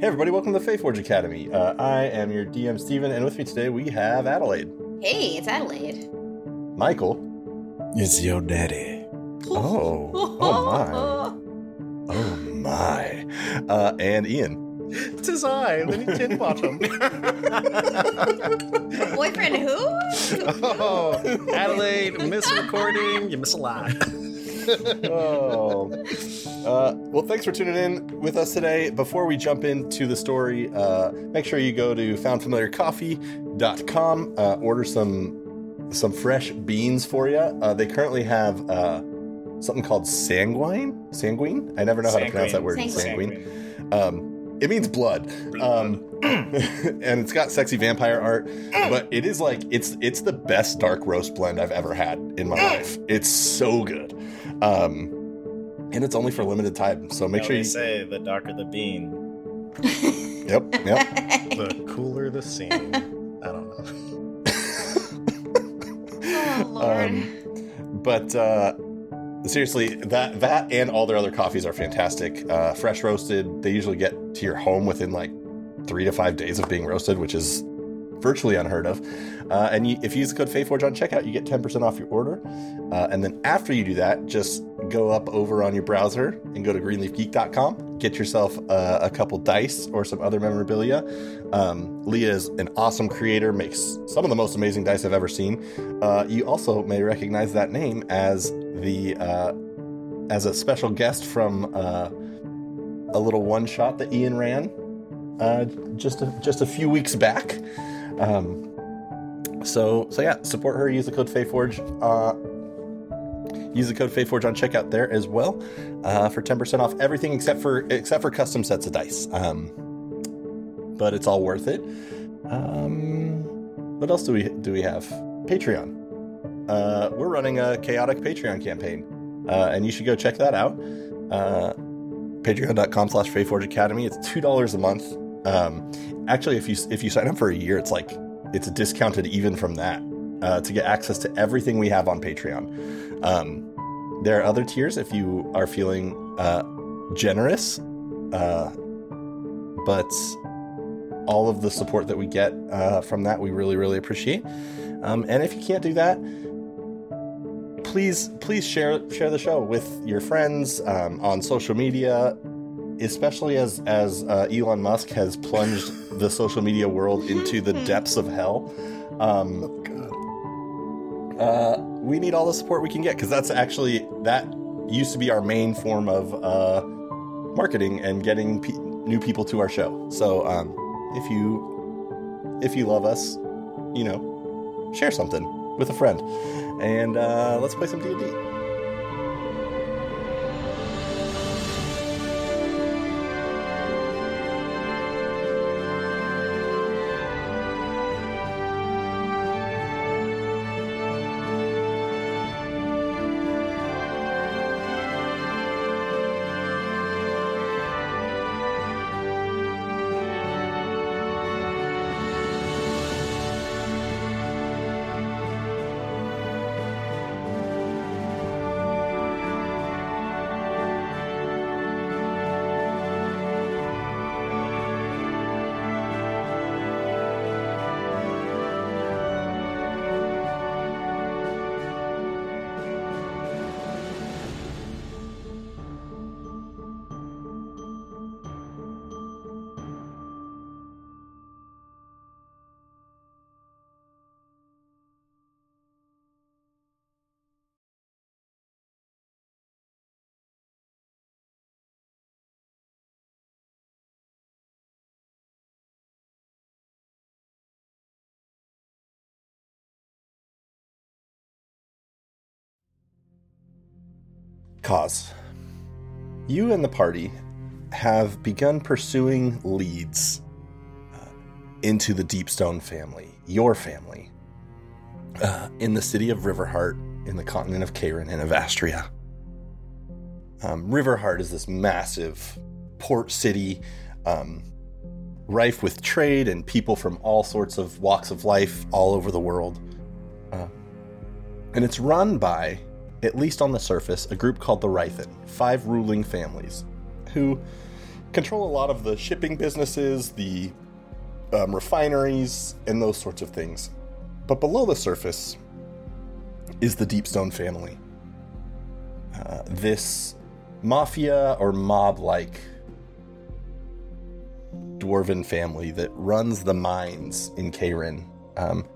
Hey, everybody, welcome to the Faeforge Academy. Uh, I am your DM, Stephen, and with me today we have Adelaide, Hey, it's Adelaide. Michael. It's your daddy. Oh, oh my. Oh my. Uh, and Ian. Tis I, Lenny Tinbottom. Boyfriend who? oh, Adelaide, miss a recording, you miss a lie. oh. Uh, well, thanks for tuning in with us today. Before we jump into the story, uh, make sure you go to foundfamiliarcoffee.com, uh, order some some fresh beans for you. Uh, they currently have uh, something called sanguine. Sanguine? I never know how to pronounce that word. Sanguine. Sanguine. Um, it means blood. Um, and it's got sexy vampire art, but it is like it's it's the best dark roast blend I've ever had in my life. It's so good. Um, and it's only for limited time, so make Now sure you. say the darker the bean. Yep, yep. the cooler the scene. I don't know. Oh Lord. Um, but uh, seriously, that that and all their other coffees are fantastic. Uh, fresh roasted. They usually get to your home within like three to five days of being roasted, which is virtually unheard of. Uh, and you, if you use the code FAEFORGE on checkout, you get 10% off your order. Uh, and then after you do that, just go up over on your browser and go to greenleafgeek.com. Get yourself uh, a couple dice or some other memorabilia. Um, Leah is an awesome creator, makes some of the most amazing dice I've ever seen. Uh, you also may recognize that name as the uh, as a special guest from uh, a little one shot that Ian ran uh, just a, just a few weeks back. Um, so so yeah, support her. Use the code FAEFORGE. Uh, use the code FAEFORGE on checkout there as well uh, for ten percent off everything except for except for custom sets of dice. Um, but it's all worth it. Um, what else do we do? We have Patreon. Uh, we're running a chaotic Patreon campaign, uh, and you should go check that out. Uh, Patreon.com slash Faeforge Academy. It's two dollars a month. Um, actually, if you if you sign up for a year, it's like it's discounted even from that uh, to get access to everything we have on Patreon. Um, there are other tiers if you are feeling uh, generous, uh, but all of the support that we get uh, from that we really really appreciate. Um, and if you can't do that, please please share share the show with your friends um, on social media especially as as uh, Elon Musk has plunged the social media world into the depths of hell. Um, uh, we need all the support we can get because that's actually that used to be our main form of uh, marketing and getting pe- new people to our show. So um, if you if you love us, you know, share something with a friend, and uh, let's play some D and D. Khoz. You and the party have begun pursuing leads uh, into the Deepstone family, your family, uh, in the city of Riverheart, in the continent of Karen and Evastria. Um, Riverheart is this massive port city, um, rife with trade and people from all sorts of walks of life all over the world. Uh, and it's run by, at least on the surface, a group called the Rythen, five ruling families, who control a lot of the shipping businesses, the um, refineries, and those sorts of things. But below the surface is the Deepstone family. Uh, this mafia or mob like dwarven family that runs the mines in Kairin. Um,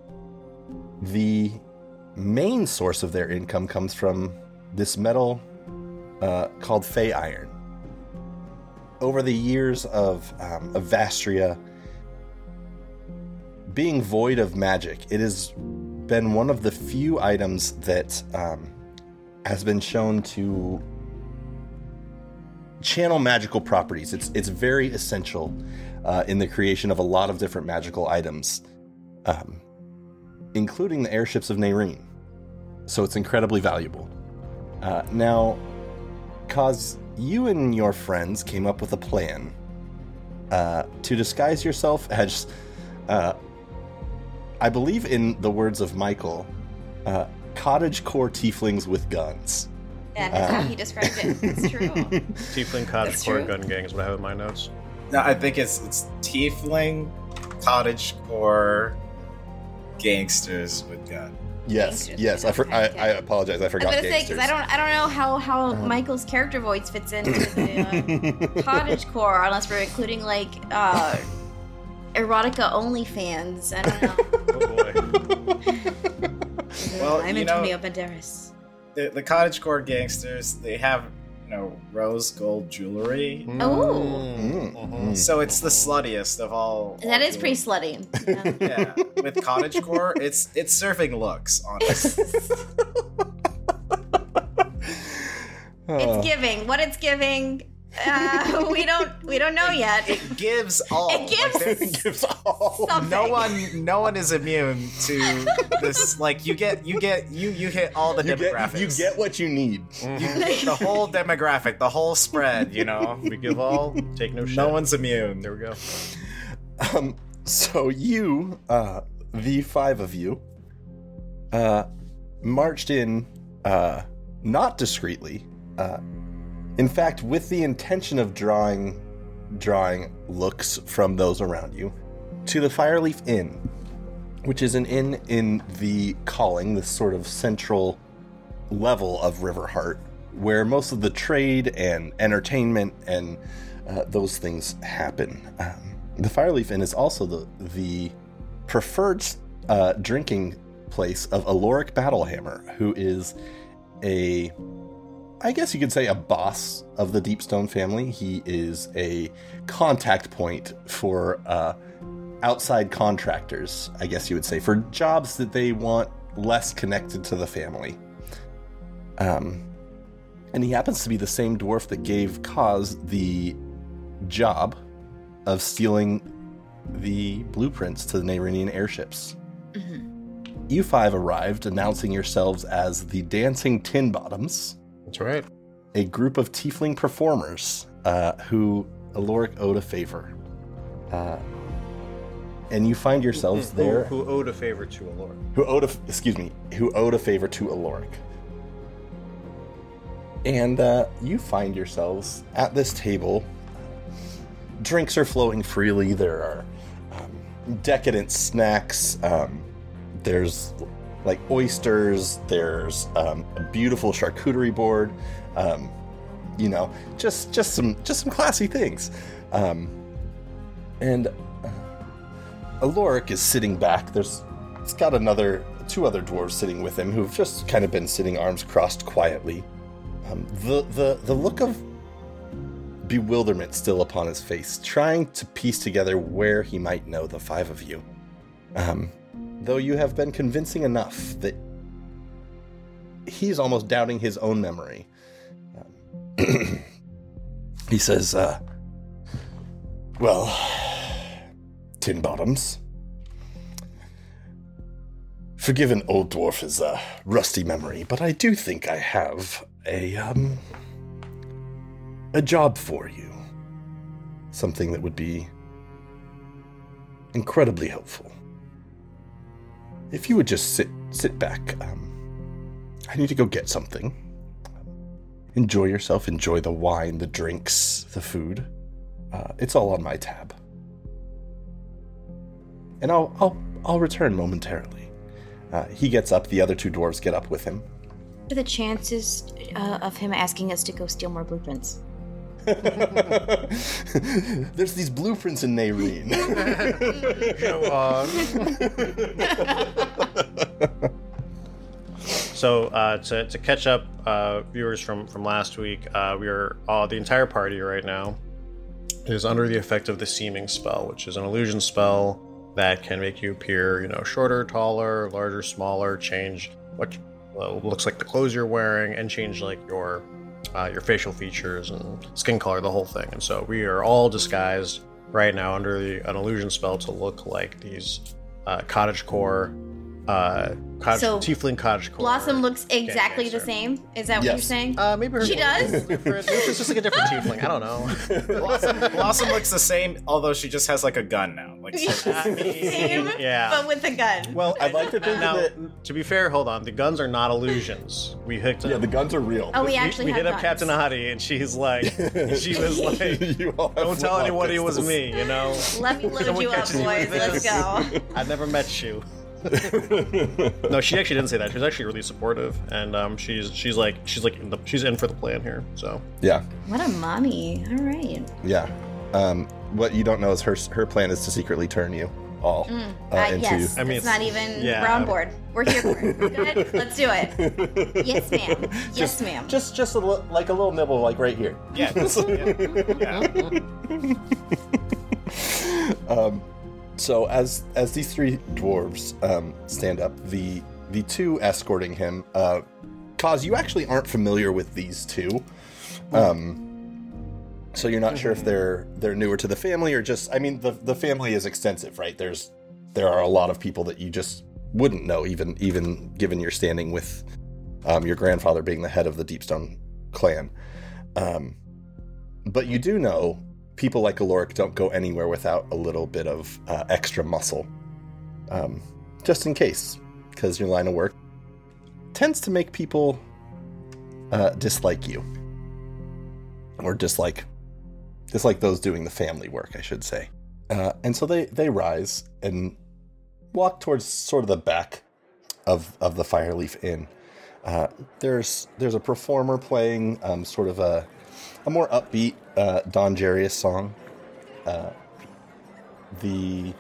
the main source of their income comes from this metal uh, called Fey Iron. Over the years of, um, of Vastria being void of magic, it has been one of the few items that um, has been shown to channel magical properties. It's it's very essential uh, in the creation of a lot of different magical items, um, including the airships of Nairine. So it's incredibly valuable. Uh, now, Khoz you and your friends came up with a plan uh, to disguise yourself as, uh, I believe, in the words of Michael, uh, cottage core tieflings with guns. Yeah, that's how he described it. It's true. Tiefling cottage core gun gang is what I have in my notes. No, I think it's it's tiefling, cottage core, gangsters with gun. Yes, Gangsters yes. I, for, I, I apologize. I I was forgot gonna say because I don't, I don't know how how Uh-huh. Michael's character voice fits into the uh, cottage core, unless we're including like uh, erotica only fans. I don't know. Oh boy. Well, I'm you know- Antonio Banderas. The, the cottage core gangsters they have you know rose gold jewelry, Oh. Mm, Mhm. mm. so it's the sluttiest of all. That all is pretty slutty. Yeah. Yeah, with cottage core, it's it's surfing looks. Honestly, It's giving. What it's giving, uh, we don't we don't know yet. it gives all. It gives- there- gives all. Something. no one, no one is immune to this. Like you get, you get, you you hit all the You demographics. get, you get what you need. You get the whole demographic, the whole spread. You know, We give all, take no shit. no one's immune. There we go. Um, so you, uh, the five of you, uh, marched in, uh, not discreetly, uh, in fact, with the intention of drawing, drawing looks from those around you, to the Fireleaf Inn, which is an inn in the Calling, this sort of central level of Riverheart, where most of the trade and entertainment and uh, those things happen. Um, the Fireleaf Inn is also the the preferred uh, drinking place of Alloric Battlehammer, who is a, I guess you could say, a boss of the Deepstone family. He is a contact point for uh, outside contractors, I guess you would say, for jobs that they want less connected to the family. Um, and he happens to be the same dwarf that gave Khoz the job of stealing the blueprints to the Nairinian airships. Mhm. You five arrived, announcing yourselves as the Dancing Tin Bottoms, That's right. a group of tiefling performers uh, who Alloric owed a favor. Uh, and you find yourselves Who- there Who, owed a favor to a lord. who owed a excuse me who owed a favor to Alloric. And uh, you find yourselves at this table. Drinks are flowing freely. There are um, decadent snacks. Um, there's like oysters. There's um, a beautiful charcuterie board. Um, you know, just just some just some classy things. Um, and Alloric is sitting back. There's it's got another two other dwarves sitting with him who've just kind of been sitting arms crossed quietly. Um, the the the look of bewilderment still upon his face, trying to piece together where he might know the five of you. Um, though you have been convincing enough that he's almost doubting his own memory. Um, he says, uh, "Well, Tin Bottoms." Forgive an old dwarf dwarf's uh, rusty memory, but I do think I have a um a job for you. Something that would be incredibly helpful. If you would just sit sit back, um, I need to go get something. Enjoy yourself. Enjoy the wine, the drinks, the food. Uh, it's all on my tab, and I'll I'll I'll return momentarily. Uh, he gets up. The other two dwarves get up with him. What are the chances uh, of him asking us to go steal more blueprints? There's these blueprints in Naireen. Go on. so uh, to, to catch up, uh, viewers from from last week, uh, we are all the entire party right now is under the effect of the seeming spell, which is an illusion spell that can make you appear, you know, shorter, taller, larger, smaller, change what uh, looks like the clothes you're wearing, and change like your uh, your facial features and skin color, the whole thing. And so we are all disguised right now under the, an illusion spell to look like these uh, cottage core, uh, cottage, So, tiefling cottage core. Blossom looks exactly the same. Is that what you're saying? Uh, maybe her She does? is different. Maybe just like a different tiefling. I don't know. Blossom, Blossom looks the same, although she just has like a gun now. Like Same, yeah. but with a gun. Well, I'd like to think now, that- to be fair, hold on. The guns are not illusions. We hooked. yeah, the guns are real. oh, we actually we have hit up. Captain Hadi, and she's like, she was like, You "Don't tell flintlock anyone it was me," you know. Let me load Someone you up, catches boys. Let's go. I've never met you. No, she actually didn't say that. She's actually really supportive, and um, she's she's like she's like in the, she's in for the plan here. So yeah, What a mommy. All right. yeah. Um, what you don't know is her her plan is to secretly turn you all uh, Uh, into. yes, I mean, it's not even yeah. round board. We're here for it. Good. Let's do it. Yes, ma'am. Yes, Just- ma'am. Just just a li- like a little nibble, like right here. yeah, this- yeah, yeah. Um, so as as these three dwarves um, stand up, the the two escorting him, uh, Khoz you actually aren't familiar with these two. Um, so you're not sure if they're they're newer to the family or just. I mean, the the family is extensive, right? There's there are a lot of people that you just wouldn't know, even even given your standing with um, your grandfather being the head of the Deepstone clan. Um, but you do know people like Alloric don't go anywhere without a little bit of uh, extra muscle, um, just in case, because your line of work tends to make people uh, dislike you, or dislike dislike those doing the family work, I should say. Uh, and so they they rise and walk towards sort of the back of of the Fireleaf Inn. Uh, there's there's a performer playing um, sort of a a more upbeat uh, Don Jarius song. Uh, the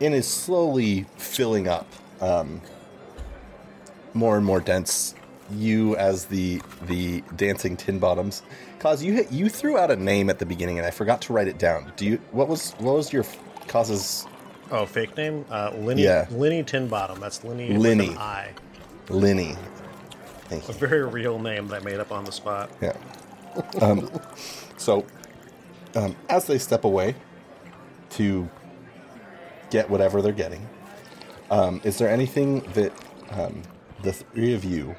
inn is slowly filling up, um, more and more dense. You, as the the dancing tin bottoms, cause you hit, you threw out a name at the beginning, and I forgot to write it down. Do you? What was what was your causes? oh, fake name, uh, Linny Yeah. Linny Tinbottom. That's Linny Linny. I. Linny? Thank A you. very real name that I made up on the spot. Yeah. Um, so, um, as they step away to get whatever they're getting, um, is there anything that um, the three of you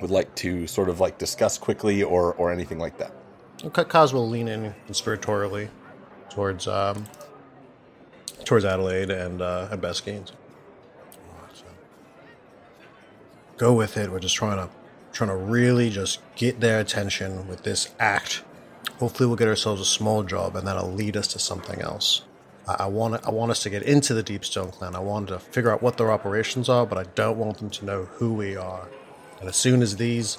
would like to sort of like discuss quickly or or anything like that? Okay, Khoz will lean in conspiratorially towards um, towards Adelaide and uh, and Best Gaines. Go with it. We're just trying to trying to really just get their attention with this act. Hopefully, we'll get ourselves a small job, and that'll lead us to something else. I, I want I want us to get into the Deepstone Clan. I want to figure out what their operations are, but I don't want them to know who we are. And as soon as these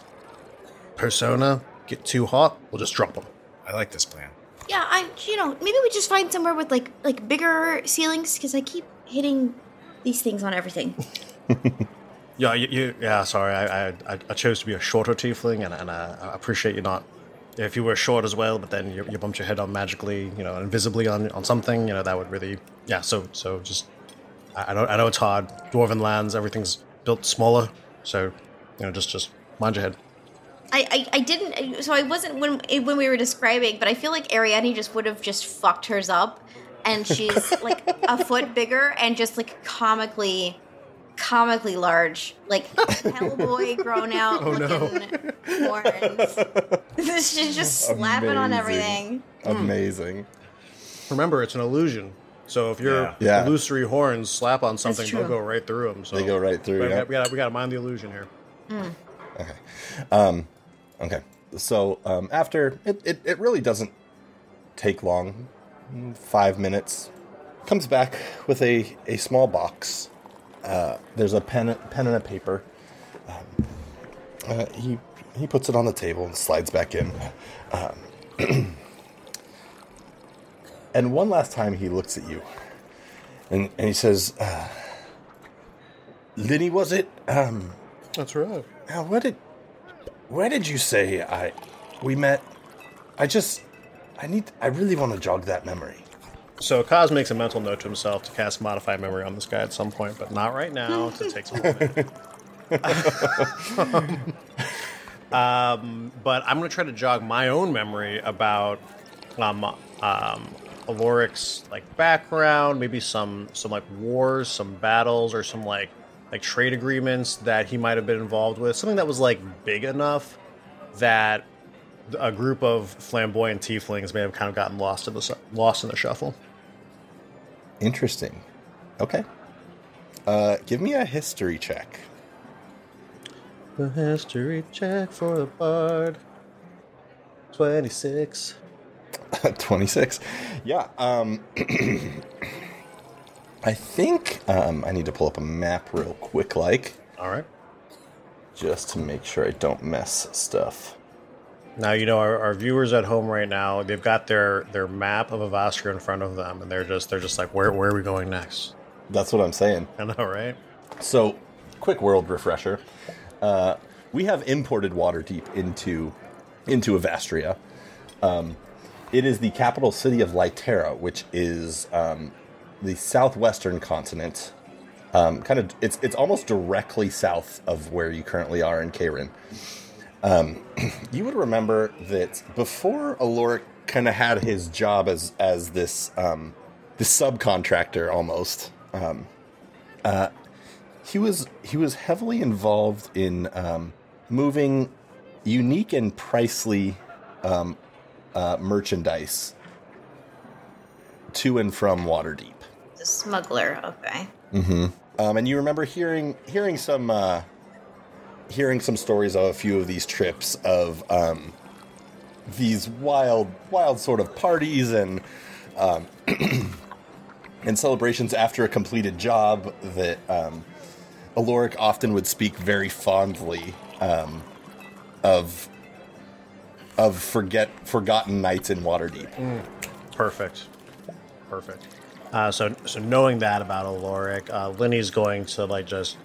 persona get too hot, we'll just drop them. I like this plan. Yeah, I. You know, maybe we just find somewhere with like like bigger ceilings because I keep hitting these things on everything. Yeah, you, you, yeah. Sorry, I, I, I- I chose to be a shorter tiefling, and, and uh, I appreciate you not. If you were short as well, but then you, you bumped your head on magically, you know, invisibly on, on something, you know, that would really, yeah. So, so just, I, I know, I know it's hard. Dwarven lands, everything's built smaller, so, you know, just, just mind your head. I, I, I didn't. So I wasn't when when we were describing, but I feel like Ariadne just would have just fucked hers up, and she's like a foot bigger and just like comically, comically large, like Hellboy grown out looking horns. this is just slapping on everything. Amazing. Remember, it's an illusion. So if your Yeah. Yeah. illusory horns slap on something, they'll go right through them. So They go right through. We yeah. got, we got, we got to mind the illusion here. Okay. Um, okay. So um, after it, it, it really doesn't take long, mm, five minutes. Comes back with a, a small box. Uh, there's a pen pen and a paper. Um, uh, he he puts it on the table and slides back in. Um, and one last time he looks at you, and and he says, uh, "Linny, was it? Um, That's right. now, where did where did you say I we met? I just I need I really want to jog that memory. So Khoz makes a mental note to himself to cast modify memory on this guy at some point, but not right now. to take some moment. um, but I'm going to try to jog my own memory about um, um, Alloric's like background, maybe some some like wars, some battles, or some like like trade agreements that he might have been involved with. Something that was like big enough that a group of flamboyant tieflings may have kind of gotten lost in the lost in the shuffle. Interesting. Okay. Uh, give me a history check. The history check for the bard. Twenty six. 26. Yeah. Um, I think um, I need to pull up a map real quick, like, All right. just to make sure I don't mess stuff. Now you know our, our viewers at home right now. They've got their their map of Evastria in front of them, and they're just they're just like, where where are we going next? That's what I'm saying. I know, right? So, quick world refresher. Uh, we have imported Waterdeep into into Evastria. Um, it is the capital city of Lytera, which is um, the southwestern continent. Um, kind of, it's it's almost directly south of where you currently are in Karen. Um, you would remember that before Alloric kind of had his job as as this um, this subcontractor almost. Um, uh, he was he was heavily involved in um, moving unique and pricely um, uh, merchandise to and from Waterdeep. The smuggler. Okay. Um, and you remember hearing hearing some uh, hearing some stories of a few of these trips of um, these wild wild sort of parties and um, and celebrations after a completed job that um, Alloric often would speak very fondly um, of of forget forgotten nights in Waterdeep. Perfect. Perfect. Uh, so, so knowing that about Alloric, uh, Linny's going to like just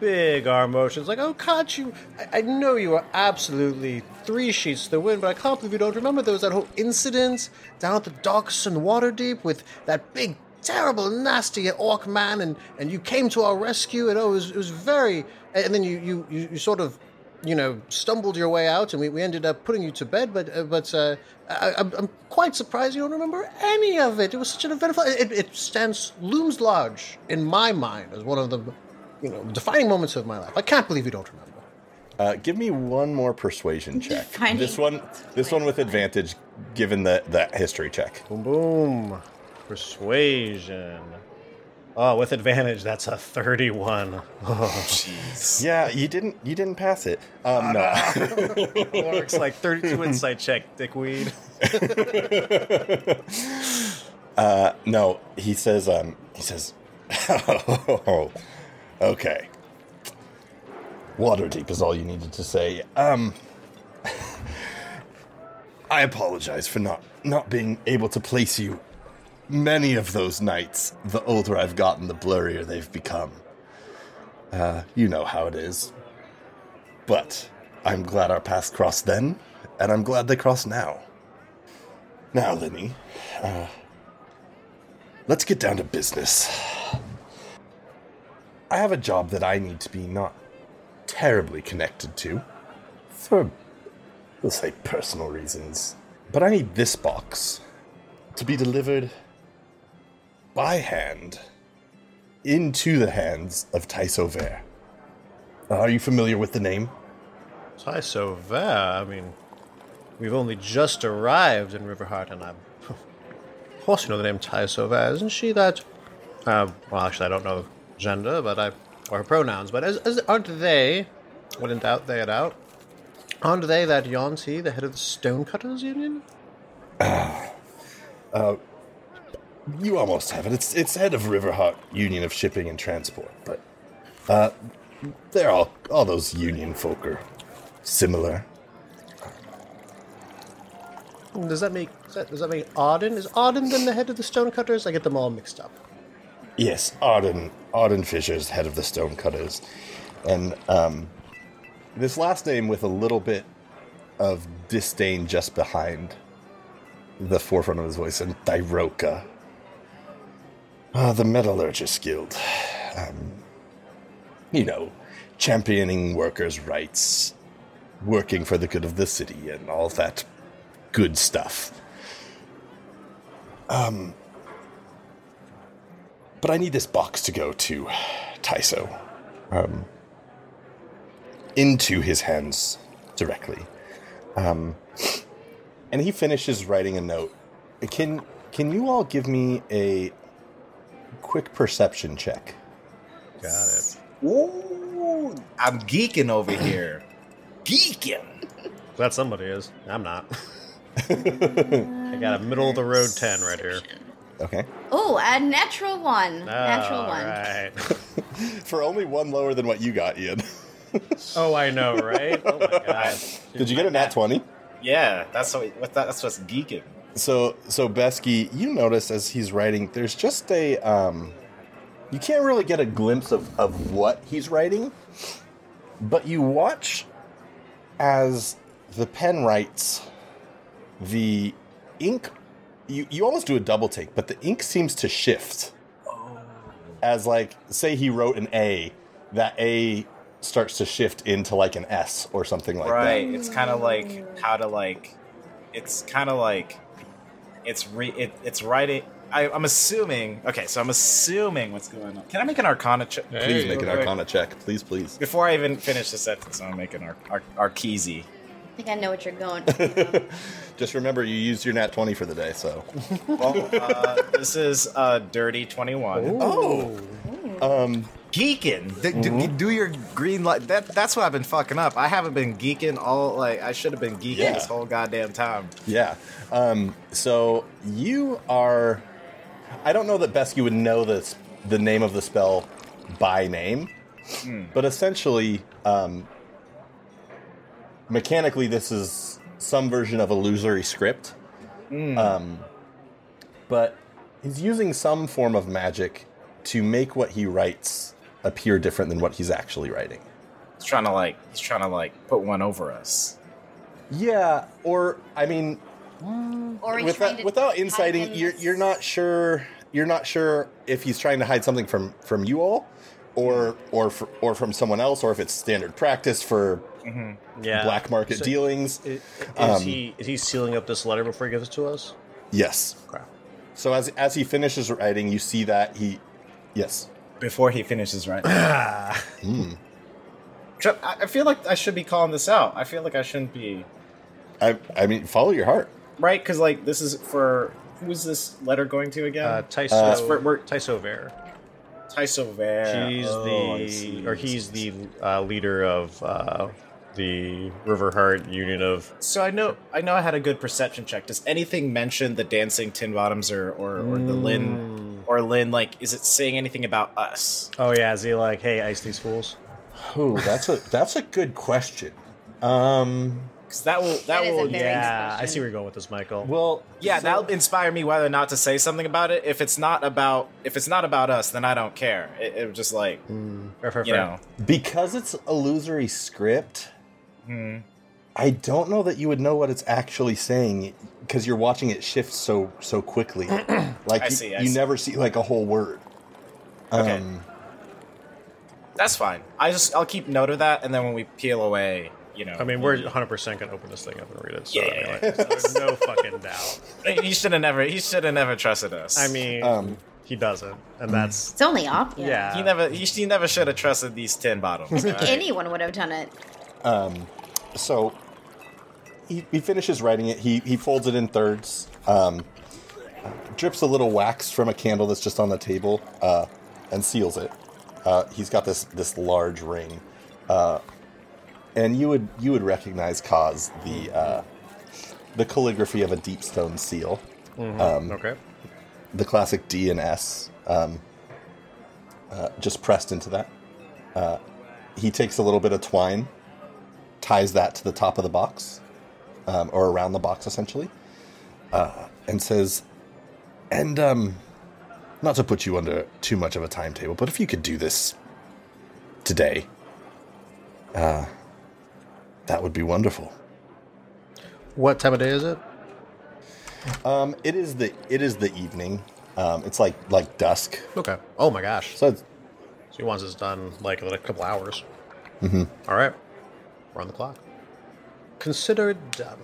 big arm motions, like, "Oh, you? I, I know you are absolutely three sheets to the wind, but I can't believe you don't remember there was that whole incident down at the docks in Waterdeep with that big, terrible, nasty orc man, and, and you came to our rescue, and oh, it was, it was very, and then you, you, you, you sort of you know, stumbled your way out, and we, we ended up putting you to bed. But uh, but uh, I, I'm I'm quite surprised you don't remember any of it. It was such an eventful. It, it stands looms large in my mind as one of the, you know, defining moments of my life. I can't believe you don't remember. Uh, give me one more persuasion check. Finding- This one, this one with advantage, given the that history check. Boom boom, persuasion. Oh, with advantage, that's a thirty-one. Oh, Jeez. Yeah, you didn't you didn't pass it. Um, no. works like thirty-two insight check, dickweed. Uh, no, he says. Um, he says, "Oh, okay. Waterdeep is all you needed to say. Um, I apologize for not not being able to place you. Many of those nights, the older I've gotten, the blurrier they've become. Uh, you know how it is. But I'm glad our paths crossed then, and I'm glad they cross now. Now, Linny, uh let's get down to business. I have a job that I need to be not terribly connected to for, we'll say, personal reasons. But I need this box to be delivered by hand into the hands of Tysover. Are you familiar with the name? Ty Sauveur, I mean, we've only just arrived in Riverheart, and I'm. Of course, you know the name Ty Sauveur, isn't she? That. Uh, well, actually, I don't know gender, but I. or pronouns, but as, as, aren't they. When in doubt, they it out. Aren't they that Yuan-ti, the head of the Stonecutters Union? Uh, you almost have it. It's it's head of Riverheart Union of Shipping and Transport, but uh, they're all all those union folk are similar. Does that make does that, does that make Auden? Is Auden then the head of the Stonecutters? I get them all mixed up. Yes, Arden Arden Fisher's head of the Stonecutters, and um, this last name with a little bit of disdain just behind the forefront of his voice, and Thyroka. Ah, the Metallurgist Guild. Um, you know, championing workers' rights, working for the good of the city, and all that good stuff. Um, but I need this box to go to Tyso. Um, into his hands directly. Um, and he finishes writing a note. Can can you all give me a quick perception check? Got it. Ooh, I'm geeking over here. Geeking. Glad somebody is. I'm not. I got a middle of the road ten right here. Okay. Oh, a natural one. natural one. right. For only one lower than what you got, Ian. Oh, I know, right? Oh my god. Did you get a nat 20? Yeah, that's what, what that, that's what's geeking. So so Beskey, you notice as he's writing, there's just a um you can't really get a glimpse of, of what he's writing, but you watch as the pen writes the ink you, you almost do a double take, but the ink seems to shift. As like say he wrote an A, that A starts to shift into like an S or something like that. right. It's kind of like how to like. It's kind of like. It's re. It, it's writing. I, I'm assuming. Okay, so I'm assuming what's going on. Can I make an Arcana check? Please Hey, make an arcana check, please, please. Before I even finish the sentence, I'm making our our Arkeezy. I think I know what you're going. Just remember you used your nat 20 for the day, so. Well, uh, this is uh, dirty twenty one. Oh. Um, Geeking. D- d- do your green light. That that's what I've been fucking up. I haven't been geeking all like I should have been geeking Yeah. this whole goddamn time. yeah. Um, so you are. I don't know that Beskey would know this, the name of the spell by name, but essentially, um, mechanically, this is some version of illusory script. Um, but he's using some form of magic to make what he writes appear different than what he's actually writing. He's trying to like he's trying to like put one over us. Yeah, or I mean, Or without, trying without inciting, you're you're not sure you're not sure if he's trying to hide something from from you all, or or for, or from someone else, or if it's standard practice for Yeah. black market So- dealings. i- Is, Um, he is he sealing up this letter before he gives it to us? Yes. Okay. So as as he finishes writing, you see that he, yes, Before he finishes right. Hmm. I I feel like I should be calling this out. I feel like I shouldn't be I I mean follow your heart. right because like this is for who is this letter going to again? Uh, Tyso, Uh, for- we're- Tyso Ver. Tyso Ver. She's Oh, the, or he's the uh, leader of uh, the Riverheart Union of. So I know I know I had a good perception check. Does anything mention the dancing tin bottoms or or, or the Lin or Lin like is it saying anything about us? Oh yeah, is he like, hey, ice these fools? Oh, that's a that's a good question. Um, Because that will that, That is a will very- Yeah, I see where you're going with this, Michael. well, yeah so- that'll inspire me whether or not to say something about it. If it's not about if it's not about us, then I don't care. It, it was just like Fair, fair, you fair. know because it's illusory script. Hmm. I don't know that you would know what it's actually saying because you're watching it shift so so quickly. like I you, see, I you see. never see like a whole word. Okay. Um, that's fine. I just I'll keep note of that, and then when we peel away, you know. I mean, we're 100 percent gonna open this thing up and read it. So Yeah, I mean, like, there's no fucking doubt. he should have never he should have never trusted us. I mean, Um, he doesn't, and that's It's only up. Yeah. yeah. he never he, he never should have trusted these ten bottles. I think alright? anyone would have done it. so he, he finishes writing it. He he folds it in thirds. Um, drips a little wax from a candle that's just on the table, uh, and seals it. Uh, he's got this this large ring, uh, and you would you would recognize cause the uh, the calligraphy of a deep stone seal. Um, Okay. the classic D and S, um, uh, just pressed into that. Uh, he takes a little bit of twine, ties that to the top of the box, um, or around the box essentially, uh, and says, "And um, not to put you under too much of a timetable, but if you could do this today, uh, that would be wonderful." What time of day is it? Um, it is the it is the evening. Um, it's like like dusk. Okay. Oh my gosh. So it's, So he wants this done like in a couple hours. Mm-hmm. All right. We're on the clock. Consider it done.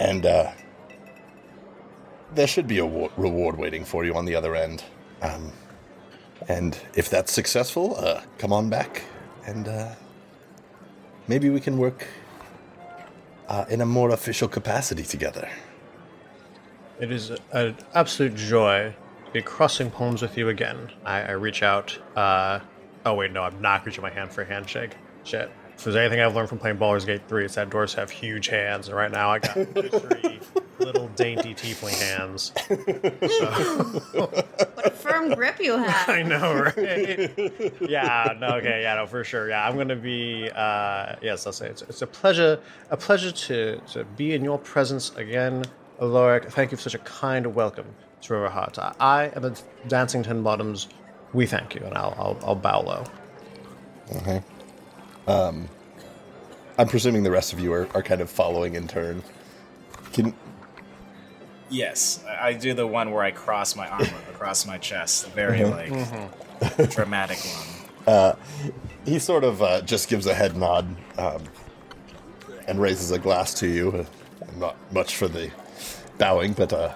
and uh, there should be a wa- reward waiting for you on the other end. Um, and if that's successful, uh, come on back, and uh, maybe we can work uh, in a more official capacity together. It is an absolute joy to be crossing palms with you again. I, I reach out. Uh, oh, wait, no, I'm not reaching my hand for a handshake. Shit. If there's anything I've learned from playing Baldur's Gate 3, it's that dwarves have huge hands, and right now I got three little dainty tiefling hands. What a firm grip you have. I know, right? yeah, no, okay, yeah, no, for sure. Yeah, I'm gonna be. Uh, yes, I'll say it's, it's a pleasure, a pleasure to to be in your presence again, Alloric. Thank you for such a kind welcome to Riverheart. I, I and the Dancing Ten Bottoms, we thank you, and I'll I'll, I'll bow low. Okay. Um, I'm presuming the rest of you are, are kind of following in turn. Can Yes, I I do the one where I cross my arm across my chest. The very like dramatic one. he sort of uh, just gives a head nod um, and raises a glass to you. Uh, Not much for the bowing, but uh,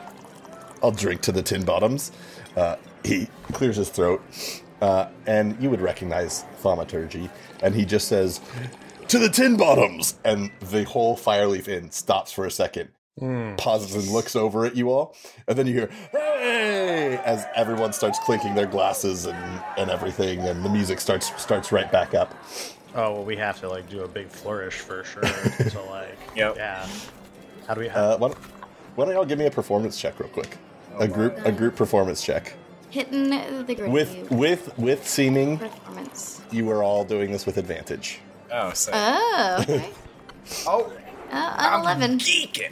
I'll drink to the tin bottoms. Uh, he clears his throat, uh, and you would recognize thaumaturgy. And he just says, "To the tin bottoms!" And the whole Fireleaf Inn stops for a second, pauses, and looks over at you all. And then you hear "Hey!" as everyone starts clinking their glasses and, and everything, and the music starts starts right back up. Oh, well, we have to like do a big flourish for sure. so like, Yep. yeah. How do we? Uh, why, don't, why don't y'all give me a performance check real quick? A group a group performance check. Hitting the grid With with with seeming, performance. you are all doing this with advantage. Oh, so Oh, okay. oh, Uh, an 11. geeking.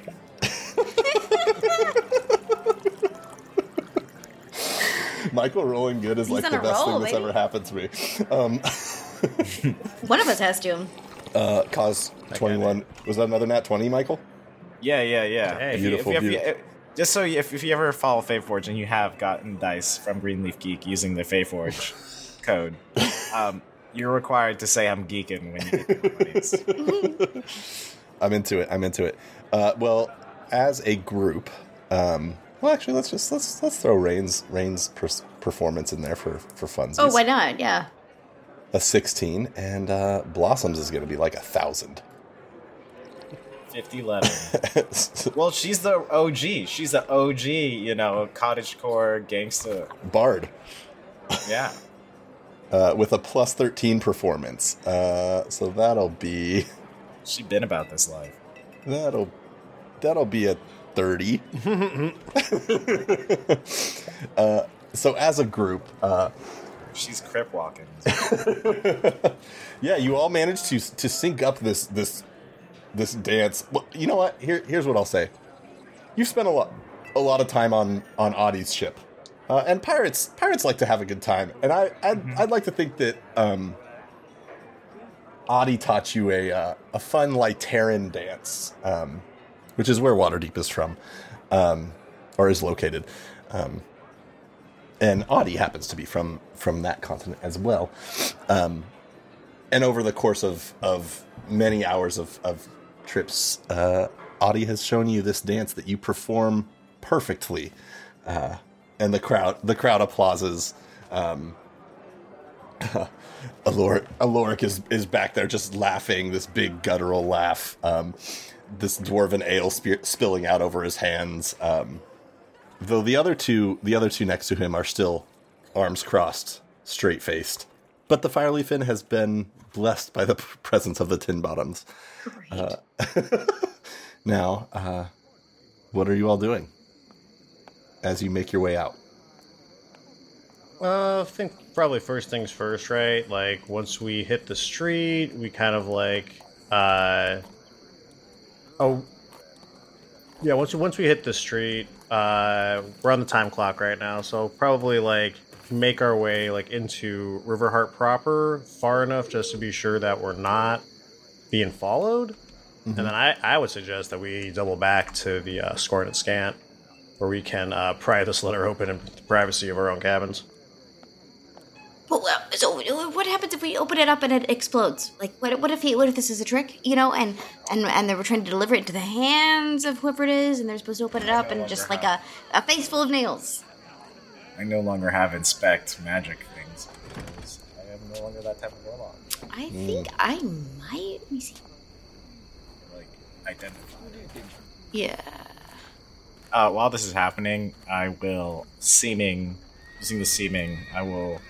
Michael rolling good is He's like the best roll, thing that's baby. ever happened to me. Um, One of us has to. uh, cause twenty one was that another nat twenty, Michael? Yeah, yeah, yeah. Hey. If you- if Beautiful, you- if you- beautiful. just so you, if, if you ever follow Faeforge and you have gotten dice from Greenleaf Geek using the Faeforge code, um, you're required to say I'm geeking when you get the monies. I'm into it. I'm into it. Uh, well, as a group, um, well, actually, let's just let's let's throw Rain's Rain's pers- performance in there for for funsies. Oh, why not? Yeah. A sixteen, and uh, Blossoms is going to be like a thousand. 50 11. Well, she's the OG. She's the OG, you know, cottagecore gangsta. Bard Yeah. uh, with a plus thirteen performance. Uh, so that'll be She been about this life. that'll that'll be a thirty. uh, so as a group, uh, She's crip walking. yeah, you all managed to to sync up this this this dance. Well, you know what? Here here's what I'll say. You've spent a lot a lot of time on on Audie's ship, uh, and pirates pirates like to have a good time, and I I'd, I'd like to think that um, Audie taught you a uh, a fun Lyteran dance, um, which is where Waterdeep is from, um, or is located. Um, and Audie happens to be from from that continent as well. Um, and over the course of of many hours of, of trips, uh, has shown you this dance that you perform perfectly, uh, and the crowd the crowd applauses. Um, Alloric, Alloric is is back there just laughing, this big guttural laugh. Um, this dwarven ale spe- spilling out over his hands. Um, though the other two, the other two next to him, are still arms crossed, straight faced. But the Fireleaf Inn has been blessed by the p- presence of the Tin Bottoms. Great. Now, uh, what are you all doing as you make your way out? Uh, I think probably first things first, right? Like once we hit the street, we kind of like uh oh yeah. Once once we hit the street, uh, we're on the time clock right now, so probably like make our way like into Riverheart proper far enough just to be sure that we're not being followed. And then I, I would suggest that we double back to the uh, Scorn and Scant, where we can uh, pry this letter open in the privacy of our own cabins. But, well, uh, so uh, what happens if we open it up and it explodes? Like, what, what if he, what if this is a trick? You know, and and and they were trying to deliver it into the hands of whoever it is, and they're supposed to open it up and just like a, a face full of nails. I no longer have inspect magic things. I am no longer that type of warlock. I think mm. I might. Let me see. Like identify. Yeah. Uh, while this is happening, I will seeming using the seeming. I will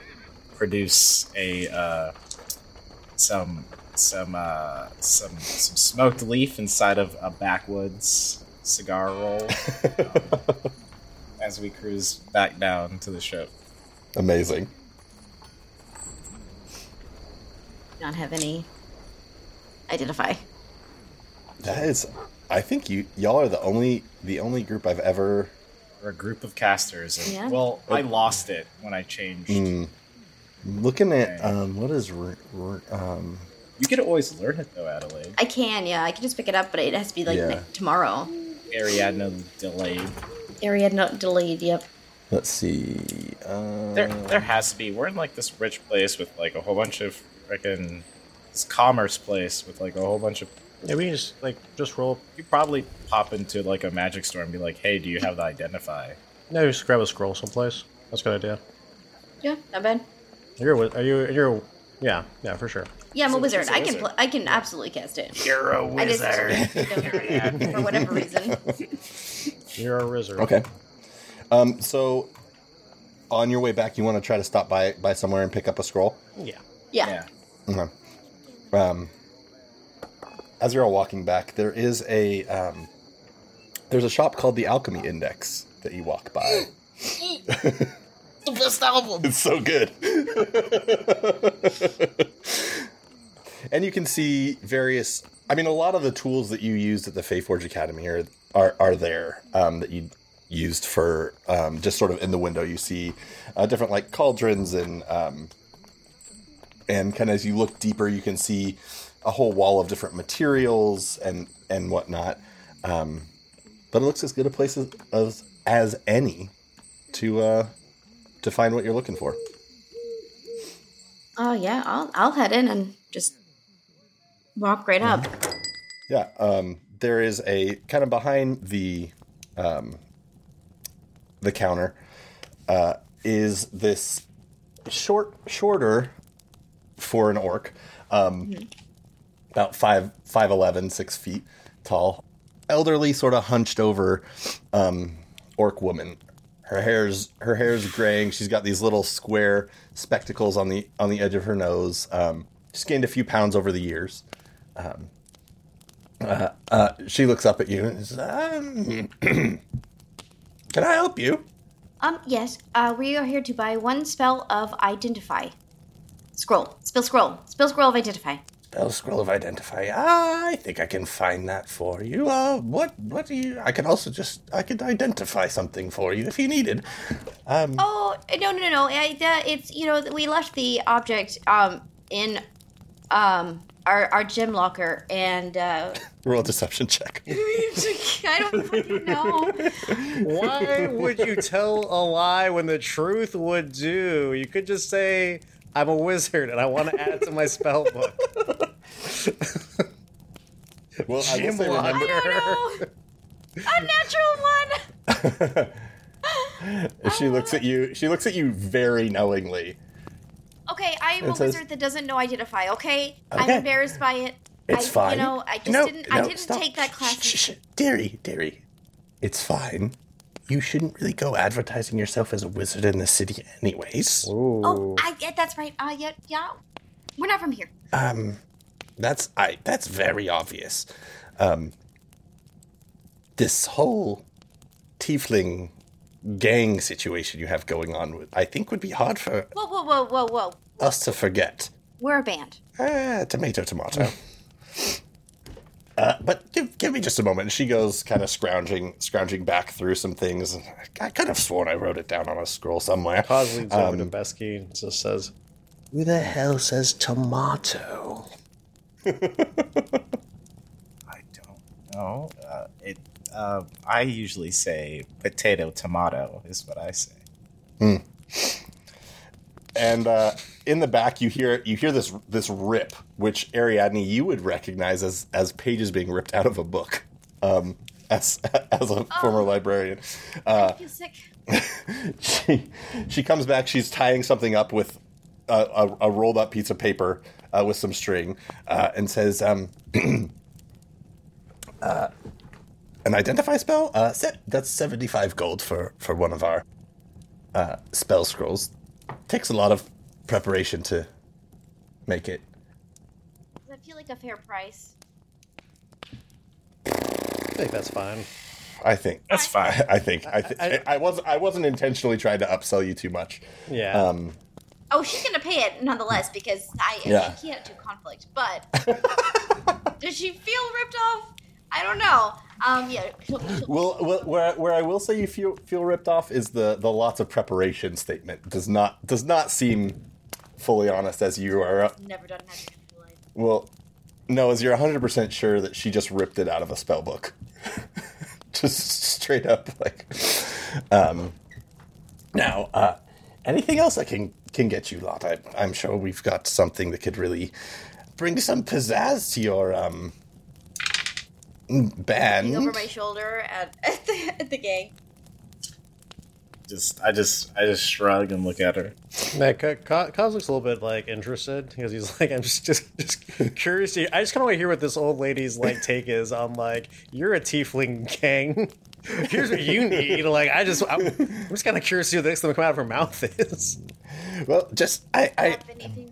produce a uh, some some uh, some some smoked leaf inside of a backwoods cigar roll um, as we cruise back down to the ship. Amazing. Not have any. Identify. That is, I think you y'all are the only the only group I've ever. We're a group of casters. And, Yeah. Well, I lost it when I changed. Mm, looking at um, what is r- r- um, You could always learn it though, Adelaide. I can, yeah. I can just pick it up, but it has to be like Yeah. tomorrow. Ariadne delayed. Area not delayed. Yep. let's see. Uh, There, there has to be. We're in like this rich place with like a whole bunch of freaking this commerce place with like a whole bunch of. Yeah, we can just like just roll. You probably pop into like a magic store and be like, "Hey, do you have the identify?" No, just grab a scroll someplace. That's a good idea. Yeah, not bad. You're a wi- are you you're a- yeah yeah for sure. Yeah, I'm a wizard. she's a I can wizard. pl- I can absolutely cast it. You're a I just for whatever reason. You're a wizard. Okay. Um, so, on your way back, you want to try to stop by by somewhere and pick up a scroll. Yeah. Yeah. yeah. Okay. Um, as you're all walking back, there is a um, there's a shop called the Alchemy Index that you walk by. The best album. It's so good. and you can see various. I mean, a lot of the tools that you used at the Faith Faeforge Academy are are, are there um, that you used for um, just sort of in the window. You see uh, different like cauldrons and um, and kind of as you look deeper, you can see a whole wall of different materials and and whatnot. Um, but it looks as good a place as as, as any to uh, to find what you're looking for. Oh yeah, I'll I'll head in and just walk right up. Yeah, um, there is a kind of behind the um, the counter uh, is this short, shorter for an orc, um, about five, five eleven, six feet tall, elderly, sort of hunched over um, orc woman. Her hair's her hair's graying. She's got these little square spectacles on the on the edge of her nose. Um, she's gained a few pounds over the years. Uh, she looks up at you and says, um, "Can I help you?" Um, yes. Uh, we are here to buy one spell of identify. Scroll. Spell scroll. Spell scroll of identify. Spell scroll of identify. Ah, I think I can find that for you. Uh, what? What do you? I could also just I could identify something for you if you needed. Um, Oh no no no no! I, that, it's you know we left the object um in um our our gym locker and uh, roll a deception check. I don't fucking know. Why would you tell a lie when the truth would do? You could just say, "I'm a wizard and I want to add to my spell book." Well, I will Gym remember, I don't know. A natural one. she looks at you. She looks at you very knowingly. Okay, I am a says- wizard that doesn't know identify. Okay, I'm Okay. embarrassed by it. It's I, fine. You know, I just No, didn't. I no, didn't stop. take that Shh, class. Shh, shh, shh. Dearie, dearie, it's fine. You shouldn't really go advertising yourself as a wizard in the city, anyways. Oh, I, yeah, that's right. Uh, yeah, yeah. We're not from here. Um, that's I. That's very obvious. Um, this whole tiefling gang situation you have going on, would- I think would be hard for Whoa, whoa, whoa, whoa, whoa. us to forget. We're a band. Ah, tomato, tomato. Uh, but give, give me just a moment. And she goes kind of scrounging, scrounging back through some things. I could have sworn I wrote it down on a scroll somewhere. Paz leads over to Um, Beskey and just says, Who the hell says tomato? I don't know. Uh, it. Uh, I usually say potato tomato is what I say. and uh, in the back you hear you hear this this rip, which Ariadne you would recognize as as pages being ripped out of a book. Um, as as a former librarian, uh, I feel sick. she she comes back. She's tying something up with a, a, a rolled up piece of paper uh, with some string, uh, and says, um, uh, "An identify spell. Uh, se- that's seventy five gold for for one of our uh, spell scrolls. Takes a lot of preparation to make it. Does feel like a fair price? I think that's fine. I think That's fine. I think I th- I, I was I wasn't intentionally trying to upsell you too much. Yeah. Um, Oh, she's gonna pay it nonetheless because I, I Yeah. can't do conflict. But does she feel ripped off? I don't know. Um, yeah. she'll- she'll- Well, well, where where I will say you feel feel ripped off is the the lots of preparation statement does not does not seem fully honest as you are. uh, Never done magic in my life. Well, no, is you're 100 percent sure that she just ripped it out of a spell book, just straight up like. Um, now, uh, anything else I can can get you, lot? I, I'm sure we've got something that could really bring some pizzazz to your um band. Over my shoulder at, at, the, at the gang. Just, I just, I just shrug and look at her. Man, Ka- Ka- Khoz looks a little bit like interested because he's like, I'm just just, just curious. To, I just kind of want to hear what this old lady's like take is on like you're a tiefling gang. Here's what you need. Like, I just, I'm, I'm just kind of curious to see what the next thing to come out of her mouth is. Well, just I, I Have anything?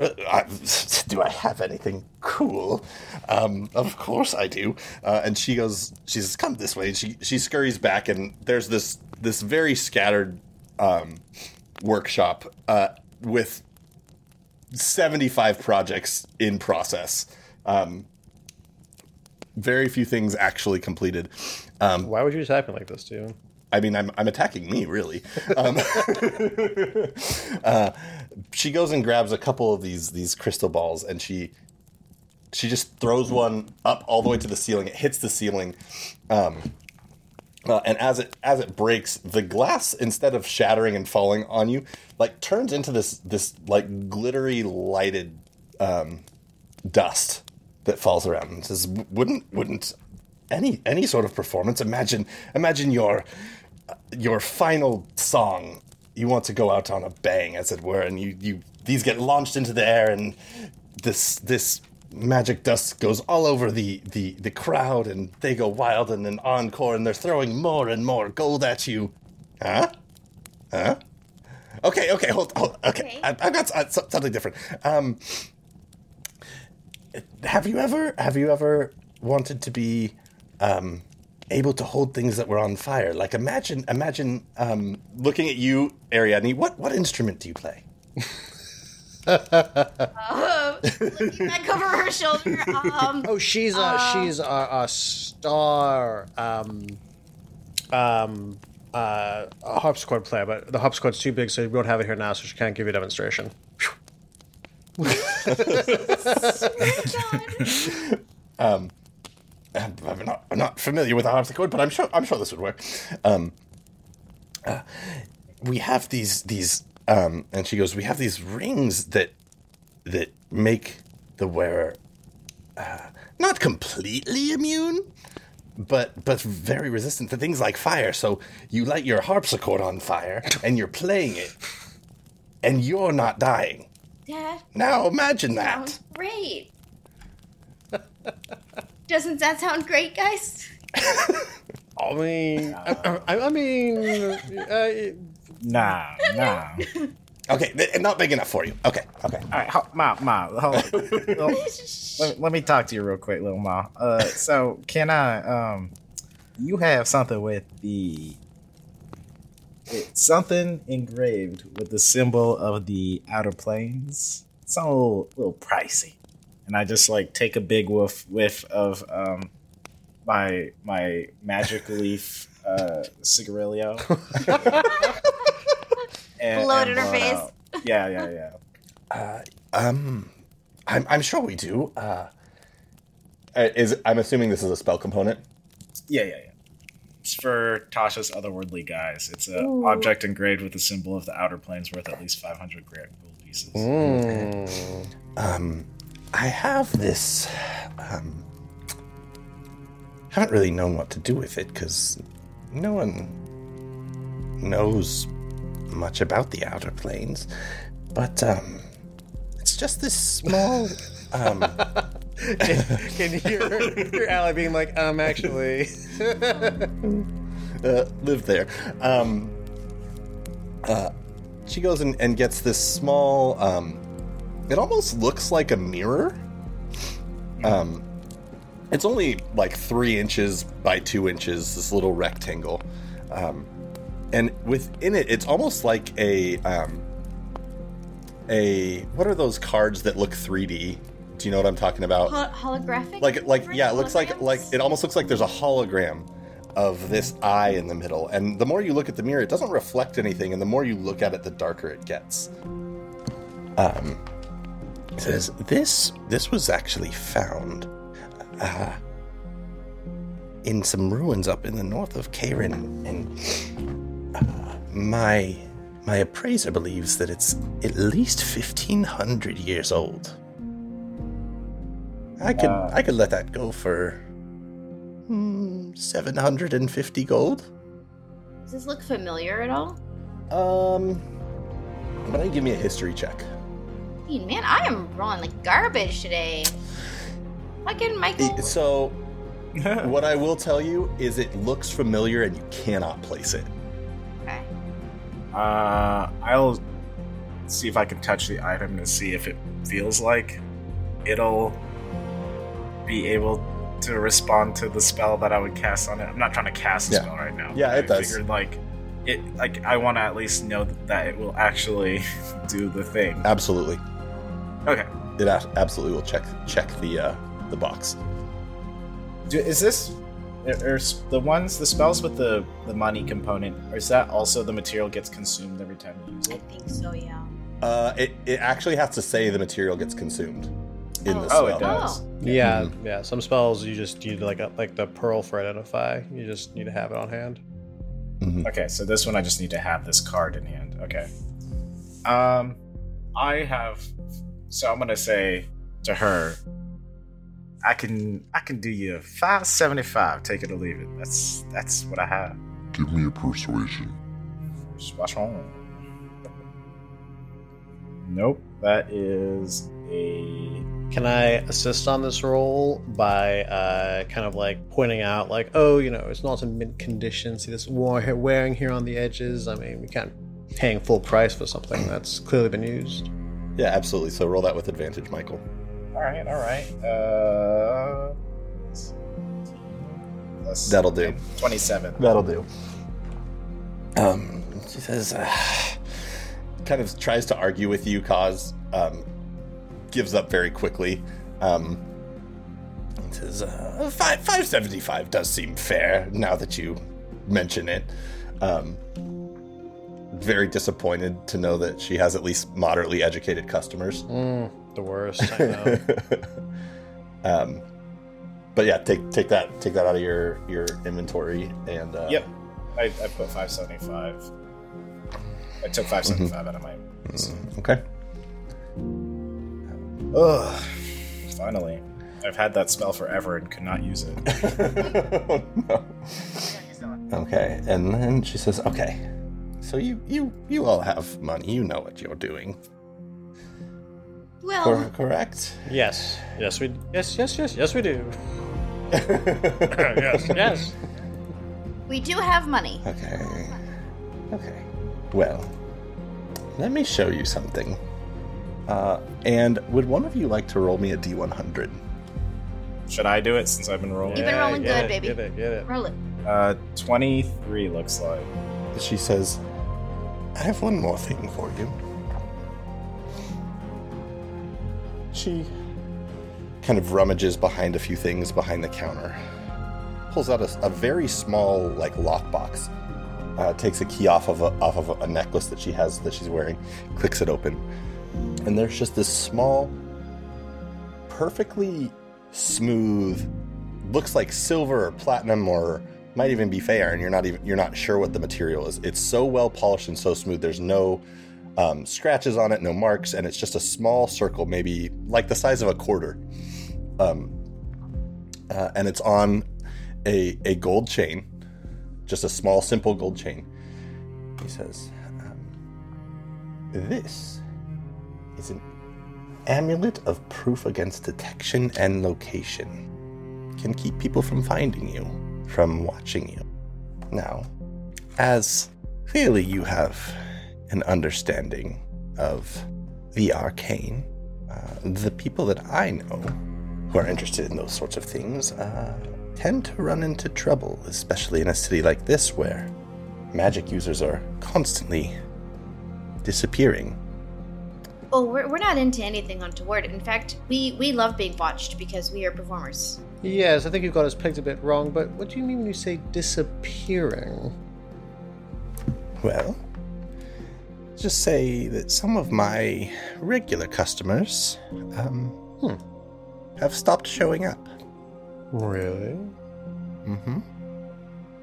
I, do I have anything cool? Um, of course I do. Uh, and she goes, she says, "Come this way." And she she scurries back, and there's this this very scattered um, workshop uh, with seventy five projects in process. Um, very few things actually completed. Um, Why would you attack me like this, dude? I mean, I'm, I'm attacking me, really. Um, uh, she goes and grabs a couple of these these crystal balls, and she she just throws one up all the way to the ceiling. It hits the ceiling, um, uh, and as it as it breaks, the glass instead of shattering and falling on you, like turns into this this like glittery lighted um, dust that falls around. And says, "Wouldn't wouldn't any any sort of performance? Imagine imagine your your final song. You want to go out on a bang, as it were, and you you these get launched into the air, and this this magic dust goes all over the the the crowd, and they go wild and an encore, and they're throwing more and more gold at you. Huh? Huh? Okay, okay, hold, hold. Okay, Okay. I, I've got uh, something different. Um, have you ever have you ever wanted to be um, able to hold things that were on fire? Like imagine imagine um, looking at you, Ariadne. What what instrument do you play? Uh, looking back over her shoulder. Um, Oh, she's a she's a, a star um um uh a harpsichord player, but the harpsichord's too big, so we don't have it here now, so she can't give you a demonstration. I'm, I'm not I'm not familiar with the harpsichord, but I'm sure I'm sure this would work. Um, uh, we have these these um, and she goes. We have these rings that that make the wearer uh, not completely immune, but but very resistant to things like fire. So you light your harpsichord on fire and you're playing it, and you're not dying. Dad, Now imagine that. sounds great. Doesn't that sound great, guys? I mean, I, I, I mean, uh, Nah, nah. Okay, th- not big enough for you. Okay, okay. All right, ho- Ma, Ma, hold on. Well, let, let me talk to you real quick, little Ma. Uh, so can I, um, you have something with the it's something engraved with the symbol of the outer planes. It's all a little, little pricey, and I just like take a big whiff whiff of um my my magic leaf uh, cigarillo. and, Blow it in her face. out. Yeah, yeah, yeah. Uh, um, I'm, I'm sure we do. Uh, uh, is I'm assuming this is a spell component. Yeah, yeah, yeah. It's for Tasha's otherworldly guise. It's an Ooh. object engraved with the symbol of the outer planes worth at least 500 grand gold pieces. Mm. Um, I have this. Um, haven't really known what to do with it because no one knows much about the outer planes. But um, it's just this small. Um, can, you hear your ally being like, um, actually. uh, live there. Um, uh, she goes and, and gets this small. Um, it almost looks like a mirror. Um, it's only like three inches by two inches. This little rectangle, um, and within it, it's almost like a um, a what are those cards that look 3D? Do you know what I'm talking about? Hol- holographic. like like yeah it looks like like it almost looks like there's a hologram of this eye in the middle and the more you look at the mirror it doesn't reflect anything and the more you look at it the darker it gets um says this this was actually found uh in some ruins up in the north of Karen and uh, my my appraiser believes that it's at least 1500 years old I could Uh, I could let that go for hmm, seven hundred and fifty gold. Does this look familiar at all? Um, why don't you give me a history check? I mean, man, I am rolling like garbage today. Fucking Michael. It- So, what I will tell you is it looks familiar and you cannot place it. Okay. Uh, I'll see if I can touch the item to see if it feels like it'll be able to respond to the spell that I would cast on it. I'm not trying to cast a Yeah. spell right now. Yeah, but it I does. Figured like it, like I want to at least know that it will actually do the thing. Absolutely, Okay. it absolutely will check check the uh, the box. Do, is this are, are the ones the spells with the the money component? Or is that also the material gets consumed every time you use I it? think so, yeah. Uh, it it actually has to say the material gets consumed in Oh. the Oh, it does. Yeah, Mhm. yeah. Some spells you just need like a, like the pearl for identify. You just need to have it on hand. Mhm. Okay, so this one I just need to have this card in hand. Okay. Um I have so I'm gonna say to her I can I can do you five seventy five, take it or leave it. That's that's what I have. Give me a persuasion. What's wrong? Nope. That is a Can I assist on this roll by uh, kind of like pointing out, like, oh, you know, it's not in mint condition. See this war- wearing here on the edges. I mean, we can't paying full price for something that's clearly been used. Yeah, absolutely. So roll that with advantage, Michael. Alright, alright. Uh plus That'll do. Twenty-seven. That'll do. Um, she says, uh, kind of tries to argue with you, cause um, gives up very quickly. Um, and says, uh, five five seventy five does seem fair now that you mention it. Um, very disappointed to know that she has at least moderately educated customers. Mm, the worst. I know. um, but yeah, take take that take that out of your your inventory and uh, Yep. I, I put 575. I took 575 out of my. mm, Okay. Ugh. Finally. I've had that spell forever and could not use it. oh, no. Okay, and then she says, "Okay, so you you you all have money. You know what you're doing, Well, Cor- correct?" yes, yes, we, yes, yes, yes, yes, we do. yes, yes. we do have money. Okay. Okay. Well, let me show you something. Uh, and would one of you like to roll me a D100? Should I do it since I've been rolling? You've been rolling get good, it, baby. Get it, get it. Roll it. Uh, 23 looks like. She says, I have one more thing for you. She kind of rummages behind a few things behind the counter, pulls out a, a very small, like, lockbox, uh, takes a key off of a, off of a, a necklace that she has that she's wearing, clicks it open, and there's just this small, perfectly smooth, looks like silver or platinum or might even be fair, and you're not even you're not sure what the material is. It's so well polished and so smooth. There's no um, scratches on it, no marks, and it's just a small circle, maybe like the size of a quarter. Um, uh, and it's on a a gold chain, just a small, simple gold chain. He says, um, "This is an amulet of proof against detection and location. Can keep people from finding you." From watching you. Now, as clearly you have an understanding of the arcane, uh, the people that I know who are interested in those sorts of things uh, tend to run into trouble, especially in a city like this where magic users are constantly disappearing. Oh, we're, we're not into anything untoward. In fact, we, we love being watched because we are performers. Yes, I think you've got us pegged a bit wrong, but what do you mean when you say disappearing? Well, just say that some of my regular customers um, Hmm. have stopped showing up. Really? Mm-hmm.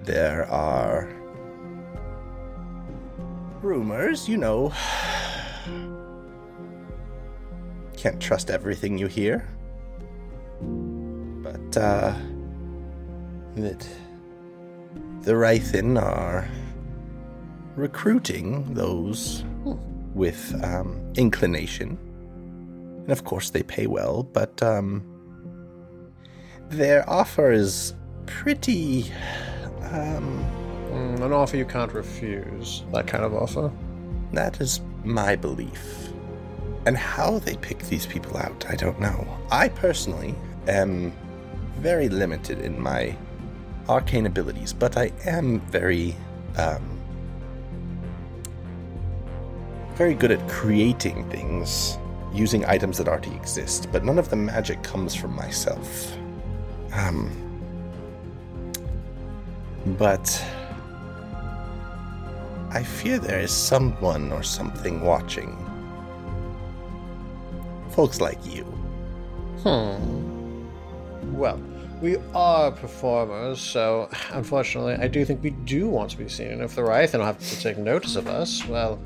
There are rumors, you know. Can't trust everything you hear. But, uh, that the Rythin are recruiting those with um, inclination. And of course, they pay well, but um, their offer is pretty. Um, Mm, an offer you can't refuse. That kind of offer. that is my belief. And how they pick these people out, I don't know. I personally am very limited in my arcane abilities, but I am very, um, very good at creating things using items that already exist. But none of the magic comes from myself. Um, but I fear there is someone or something watching. Folks like you. Hmm. Well, we are performers, so unfortunately, I do think we do want to be seen. And if the Rythan will have to take notice of us, well,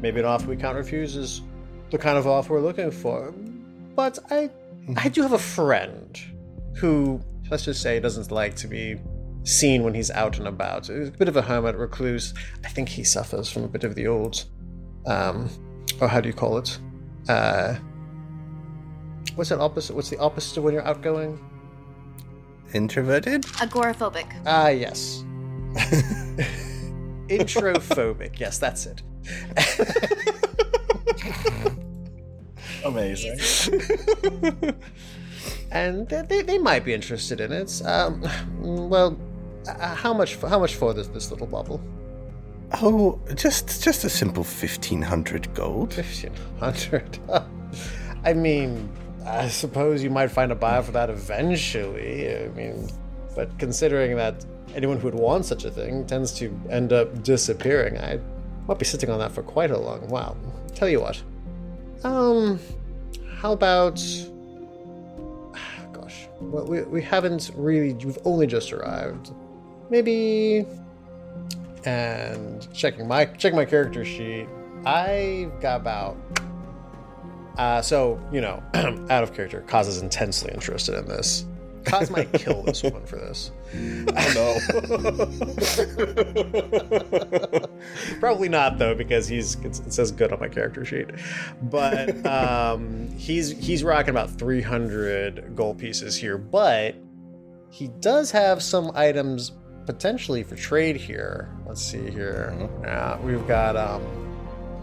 maybe an offer we can't refuse is the kind of offer we're looking for. But I, I do have a friend who, let's just say, doesn't like to be seen when he's out and about. He's a bit of a hermit, recluse. I think he suffers from a bit of the old, um, or how do you call it? Uh, what's that opposite? What's the opposite of when you're outgoing? Introverted? Agoraphobic. Ah, yes. Introphobic. Yes, that's it. Amazing. and they- they, they might be interested in it. Um, well, uh, how much how much for this this little bubble? Oh, just just a simple fifteen hundred gold. Fifteen hundred. I mean, I suppose you might find a buyer for that eventually. I mean, but considering that anyone who would want such a thing tends to end up disappearing, I might be sitting on that for quite a long while. Tell you what. Um, how about? Gosh, well, we we haven't really. We've only just arrived. Maybe. And checking my checking my character sheet, I've got about. Uh, so you know, out of character, Khoz is intensely interested in this. Khoz might kill this woman for this. Oh Probably not though, because he's it says good on my character sheet. But um, he's he's rocking about 300 gold pieces here, but he does have some items potentially for trade here. Let's see here. Yeah, we've got um,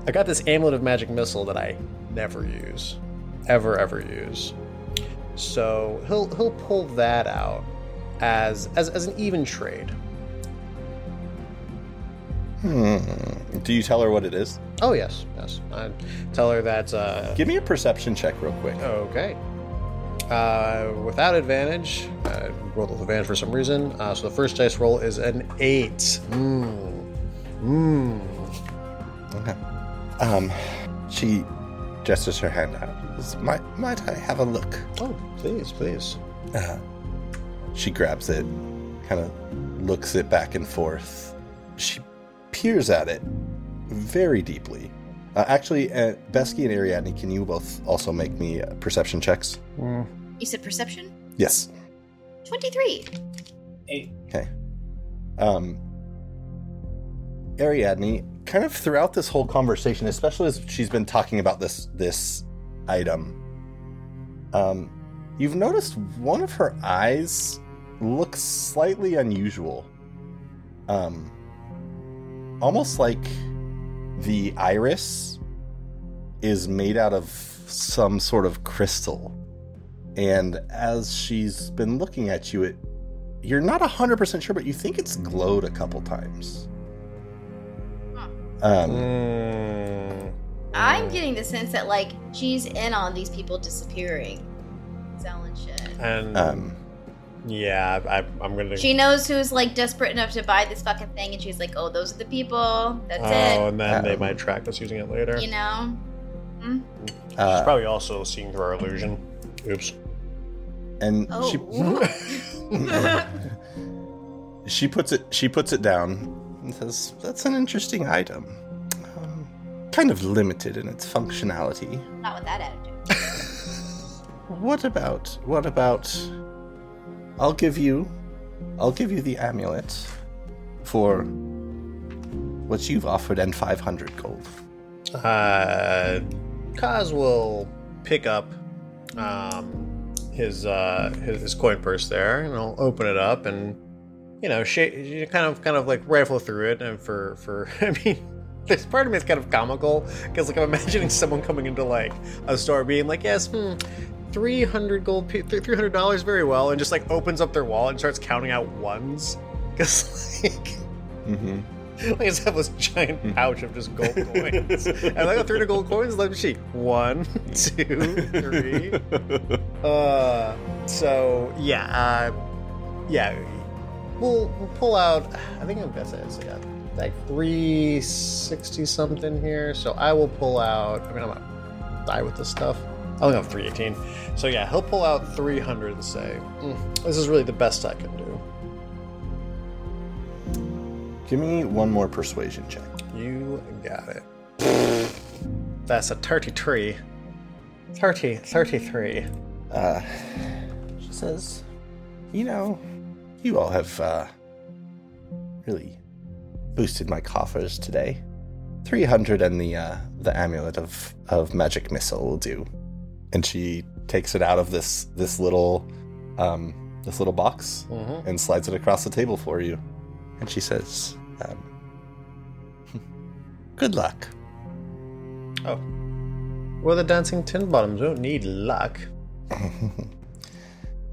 I got this amulet of magic missile that I never use, ever ever use. So he'll he'll pull that out as as, as an even trade. Hmm. Do you tell her what it is? Oh yes, yes. I tell her that. Uh, Give me a perception check real quick. okay. Uh, without advantage, I rolled with advantage for some reason. Uh, so the first dice roll is an eight. Mmm. Mmm. Okay. Um, she gestures her hand out. Says, Might, might I have a look? Oh, please, please. Uh, she grabs it, kind of looks it back and forth. She peers at it very deeply. Uh, actually, uh, Beskey and Ariadne, can you both also make me uh, perception checks? You said perception? Yes. 23. Eight. Okay. Um, Ariadne, kind of throughout this whole conversation, especially as she's been talking about this this item, um, you've noticed one of her eyes looks slightly unusual. Um, almost like the iris is made out of some sort of crystal. And as she's been looking at you, it you're not 100% sure, but you think it's glowed a couple times. Um, Mm. I'm getting the sense that, like, she's in on these people disappearing. Selling shit. And um, yeah, I, I'm gonna. She knows who's, like, desperate enough to buy this fucking thing, and she's like, oh, those are the people. That's oh, it. Oh, and then they Um, might track us using it later. You know? Hmm? She's uh, probably also seeing through our illusion. Oops. and Oh. she she puts it she puts it down and says, "That's an interesting item. Um, kind of limited in its functionality. Not with that attitude. What about what about? I'll give you, I'll give you the amulet for what you've offered and five hundred gold." Uh, Khoz will pick up um, his, uh, his his coin purse there, and I'll open it up and you know, sh- kind of kind of like rifle through it, and for for I mean. This part of me is kind of comical because, like, I'm imagining someone coming into like a store being like, "Yes, hmm, three hundred gold, three hundred dollars, very well," and just like opens up their wallet and starts counting out ones because like Mm-hmm. like I just have this giant pouch of just gold coins. and I got 300 gold coins. Let me see. One, two, three. Uh, so yeah, uh, yeah. We'll, we'll pull out. I think I've got it's like, like 360 something here. So I will pull out. I mean, I'm gonna die with this stuff. I only have 318. So yeah, he'll pull out 300 and say, "Mm, "This is really the best I can do." Give me one more persuasion check. You got it. That's a 33. 30, 33. Uh, she says, "You know, you all have uh, really boosted my coffers today. Three hundred and the uh, the amulet of of magic missile will do." And she takes it out of this this little um, this little box Mm-hmm. and slides it across the table for you. And she says, um, "Good luck." Oh. We're the Dancing Tinbottems. Don't need luck.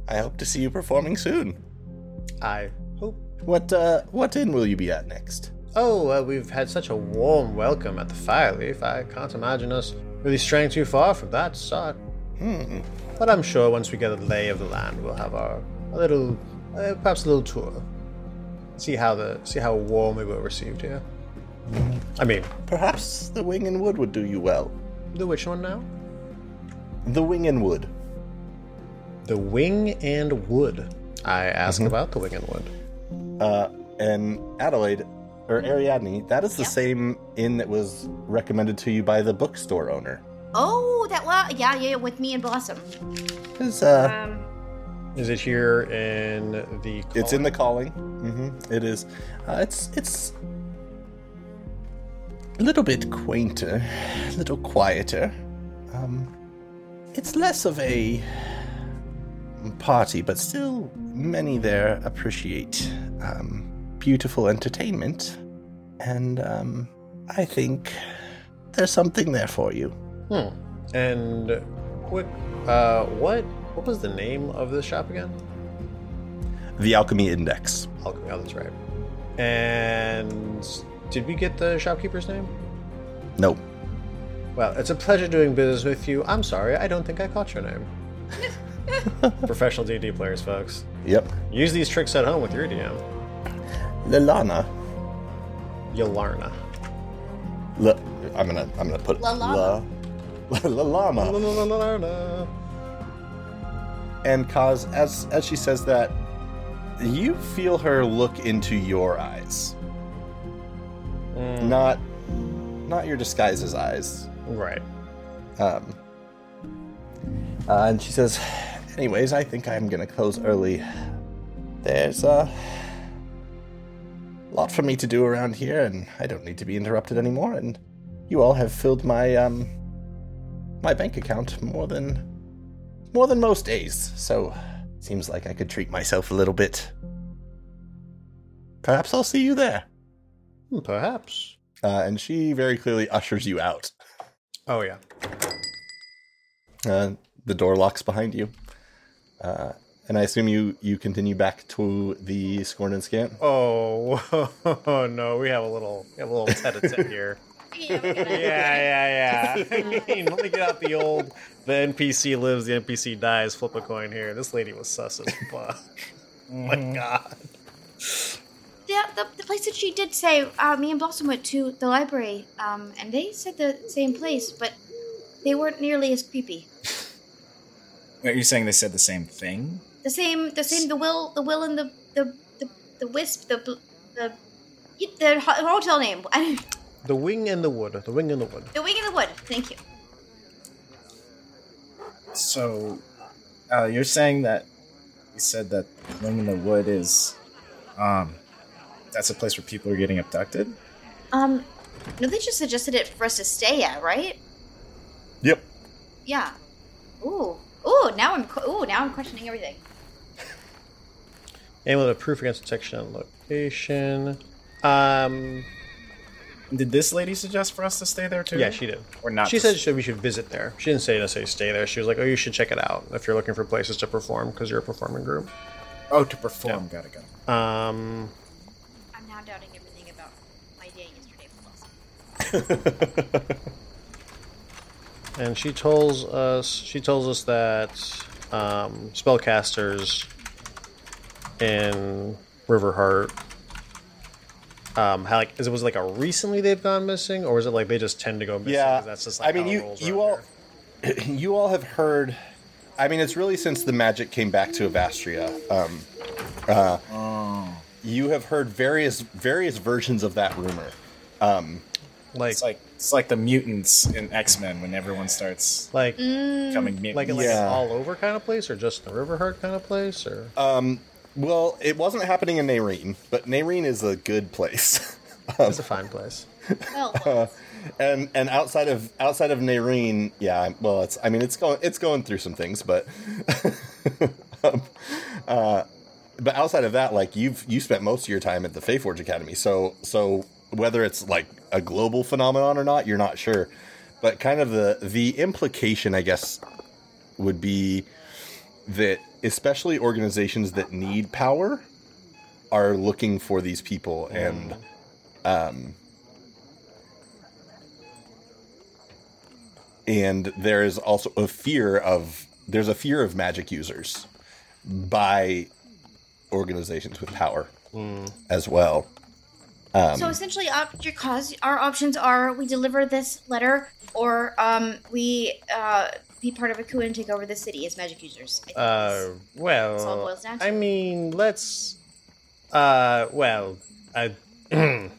I hope to see you performing soon. I hope. What uh, what inn will you be at next? Oh, we've had such a warm welcome at the Fireleaf. I can't imagine us really straying too far from that sort. Hmm. But I'm sure once we get a lay of the land, we'll have our a little, uh, perhaps a little tour. See how the see how warmly we're received here. I mean, Perhaps the Wing and Wood would do you well. the which one now? The Wing and Wood. The Wing and Wood. I asked about the Wing and Wood. Uh, and Adelaide, or Ariadne, that is the Yeah. same inn that was recommended to you by the bookstore owner. Oh, that well, yeah, yeah, with me and Blossom. It's, uh, Um, Is it here in the? it's in the calling. Mm-hmm. It is. Uh, it's it's a little bit quainter, a little quieter. Um, it's less of a party, but still, many there appreciate um, beautiful entertainment, and um, I think there's something there for you. Hmm. And quick, uh, what what was the name of the shop again? The Alchemy Index. Alchemy. Oh, that's right. And did we get the shopkeeper's name? Nope. Well, it's a pleasure doing business with you. I'm sorry, I don't think I caught your name. Professional D&D players, folks. Yep. Use these tricks at home with your DM. Lilana. Yalarna. L- I'm gonna I'm gonna put Lalama. La, Lalama. And cause as as she says that, you feel her look into your eyes. Mm, Not not your disguise's eyes. right. Um, uh, and she says, anyways, I think I'm gonna close early. There's a lot for me to do around here, and I don't need to be interrupted anymore. And you all have filled my um my bank account more than more than most days. So seems like I could treat myself a little bit. Perhaps I'll see you there. Hmm, Perhaps. Uh, and she very clearly ushers you out. Oh yeah. Uh, the door locks behind you. Uh, and I assume you, you continue back to the Scorn and Scant. Oh, no, we have a little, we have a little tete-a-tete here. Yeah, yeah, yeah, yeah. I mean, let me get out the old the NPC lives, the NPC dies, flip a coin here. This lady was sus as fuck. Oh my god. Yeah, the, the place that she did say, uh, me and Blossom went to the library, um, and they said the same place, but they weren't nearly as creepy. Are you saying they said the same thing? The same, the same, the will, the will, and the the the, the wisp, the the the hotel name, The wing and the wood. The wing and the wood. the wing in the wood. Thank you. So, uh, you're saying that you said that Wing in the Wood is, um, that's a place where people are getting abducted? Um, no, they just suggested it for us to stay at, right? Yep. Yeah. Ooh, ooh. Now I'm, que- ooh, now I'm questioning everything. Amulet of proof against detection and location. Um, Did this lady suggest for us to stay there too? yeah, she did. Or not She said she- we should visit there. She didn't say necessarily stay there. She was like, "Oh, you should check it out if you're looking for places to perform because you're a performing group." Oh, to perform. Yeah. Gotta go. Um, I'm now doubting everything about my day yesterday with Blossom. And she tells us she tells us that um, spellcasters in Riverheart. Um, how like is it was it like a recently they've gone missing, or is it like they just tend to go missing? Yeah. 'cause that's just like I mean, you you all here. you all have heard. I mean, it's really since the magic came back to Evastria. Um, uh, You have heard various various versions of that rumor. Um, like It's like it's like the mutants in X Men when everyone starts like coming mutants. like like an all over kind of place, or just the Riverheart kind of place, or well, it wasn't happening in Nairene, but Nairene is a good place. it's a fine place. Well, well, and and outside of outside of Nairene, yeah, well, it's I mean it's going it's going through some things, but um, uh, but outside of that, like you've you spent most of your time at the Faeforge Academy, so so whether it's like a global phenomenon or not, you're not sure. But kind of the the implication, I guess, would be that especially organizations that need power are looking for these people and um and there's also a fear of there's a fear of magic users by organizations with power as well so essentially, op- your cause, our options are: we deliver this letter, or um, we uh, be part of a coup and take over the city as magic users. I think Uh, all well, boils down to. I mean, let's. Uh, well, I.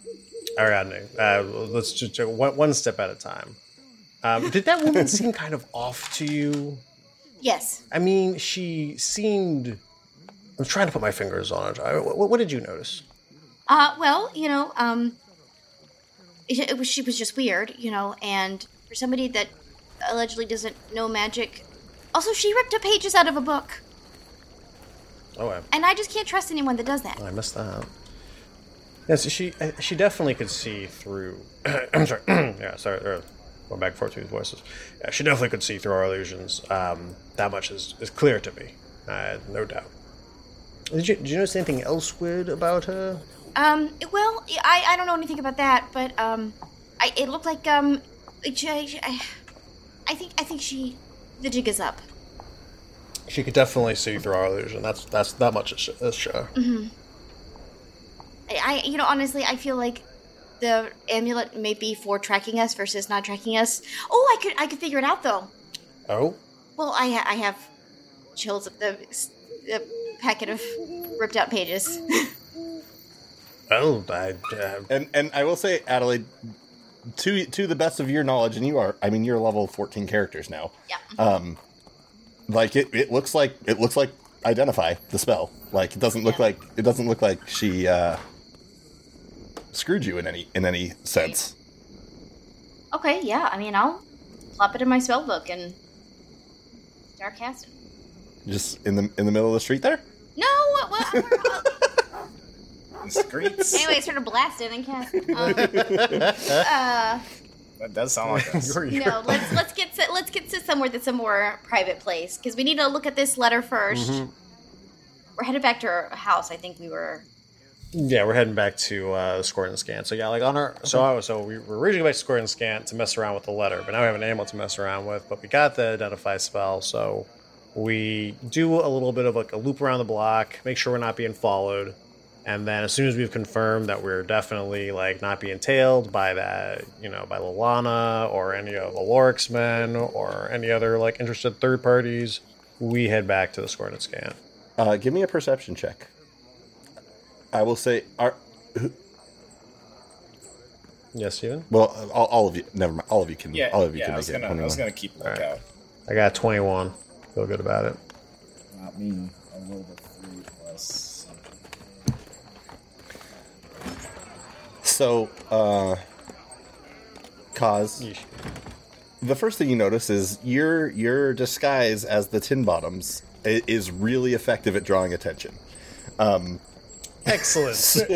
Ariadne, uh, let's just take one, one step at a time. Um, did that woman seem kind of off to you? yes. I mean, she seemed. I'm trying to put my fingers on it. I, what, what did you notice? Uh, well, you know, um, it, it was she was just weird, you know, and for somebody that allegedly doesn't know magic, also she ripped up pages out of a book, Oh, I, and I just can't trust anyone that does that. I missed that. Yes, she uh, she definitely could see through. I'm sorry. yeah, sorry. er, Going back and forth through voices. Yeah, she definitely could see through our illusions. Um, that much is, is clear to me, uh, no doubt. Did you, did you notice anything else weird about her? Um. Well, I I don't know anything about that, but um, I it looked like um, I, I, I think I think she, the jig is up. She could definitely see through our illusion. That's that's that much is sure. I, I you know honestly I feel like the amulet may be for tracking us versus not tracking us. Oh, I could I could figure it out though. Oh, Well, I ha- I have chills of the, the packet of ripped out pages. oh, I, uh, And and I will say, Adelaide, to to the best of your knowledge, and you are, I mean, you're level 14 characters now. yeah. Um, like it, it looks like it looks like identify the spell. Like it doesn't look Yeah. like it doesn't look like she uh, screwed you in any in any sense. Okay, yeah. I mean, I'll plop it in my spell book and start casting. Just in the in the middle of the street there. No, what? what we're, Discreets. anyway, sort of blasted it and cast. Um, uh, That does sound like us. you're, you're, no, let's let's get to, let's get to somewhere that's a more private place because we need to look at this letter 1st We're headed back to our house. I think we were. Yeah, we're heading back to uh, the Scored and Scan. So yeah, like on our so I was so we were originally back to Scored and Scan to mess around with the letter, but now we have an animal to mess around with. But we got the identify spell, so we do a little bit of like a loop around the block, make sure we're not being followed, and then as soon as we've confirmed that we're definitely like not being tailed by that, you know, by Lalana or any of Alloric's men or any other like interested third parties, we head back to the Scored and Scan. Uh, give me a perception check. I will say, are Yes, Stephen? well, all, all of you. Never mind. All of you can. Yeah, all of you yeah. can I was make gonna, I was gonna keep a All right. lookout. I got twenty one. Feel good about it. Not me. I rolled a three plus. So, uh, cause Yeesh. the first thing you notice is your your disguise as the Tinbottems is really effective at drawing attention. Excellent.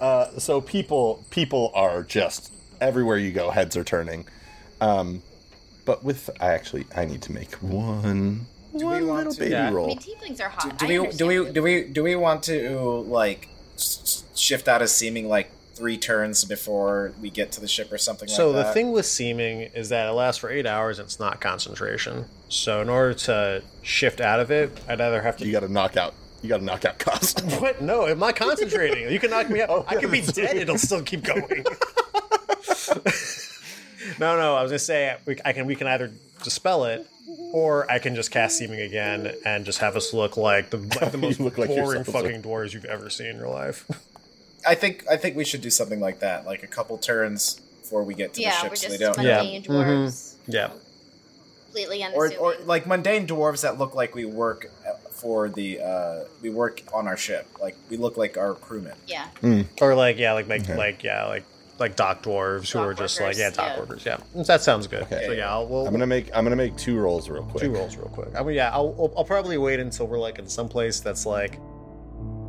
Uh, so people people are just everywhere you go, heads are turning. Um, but with I actually I need to make one we one want little to- baby Yeah. I mean, tieflings are hot. Do I we do we do we do we want to like s- s- shift out of seeming like three turns before we get to the ship or something so like the thing with seeming is that it lasts for eight hours. It's not concentration. So in order to shift out of it, I'd either have to. You got to knock out. You got to knock out cost. what? No, I'm I concentrating. You can knock me out. Oh, I could be yeah. dead. It'll still keep going. no, no. I was gonna say we, I can. We can either dispel it, or I can just cast seeming again and just have us look like the like the most look like boring yourself, sir. fucking dwarves you've ever seen in your life. I think I think we should do something like that, like a couple turns before we get to Yeah, the we're ship, so they don't. Yeah. mundane dwarves. yeah. Completely Or, unassuming. or like mundane dwarves that look like we work uh, for the uh, we work on our ship, like we look like our crewmen. yeah. Or like yeah, like like Okay. like yeah, like like dock dwarves who Dock are just workers, like yeah, dock yeah. workers. Yeah, that sounds good. Okay. So yeah, I'll, we'll, I'm gonna make I'm gonna make two rolls real quick. two rolls real quick. I mean, yeah, I'll, I'll I'll probably wait until we're like in some place that's like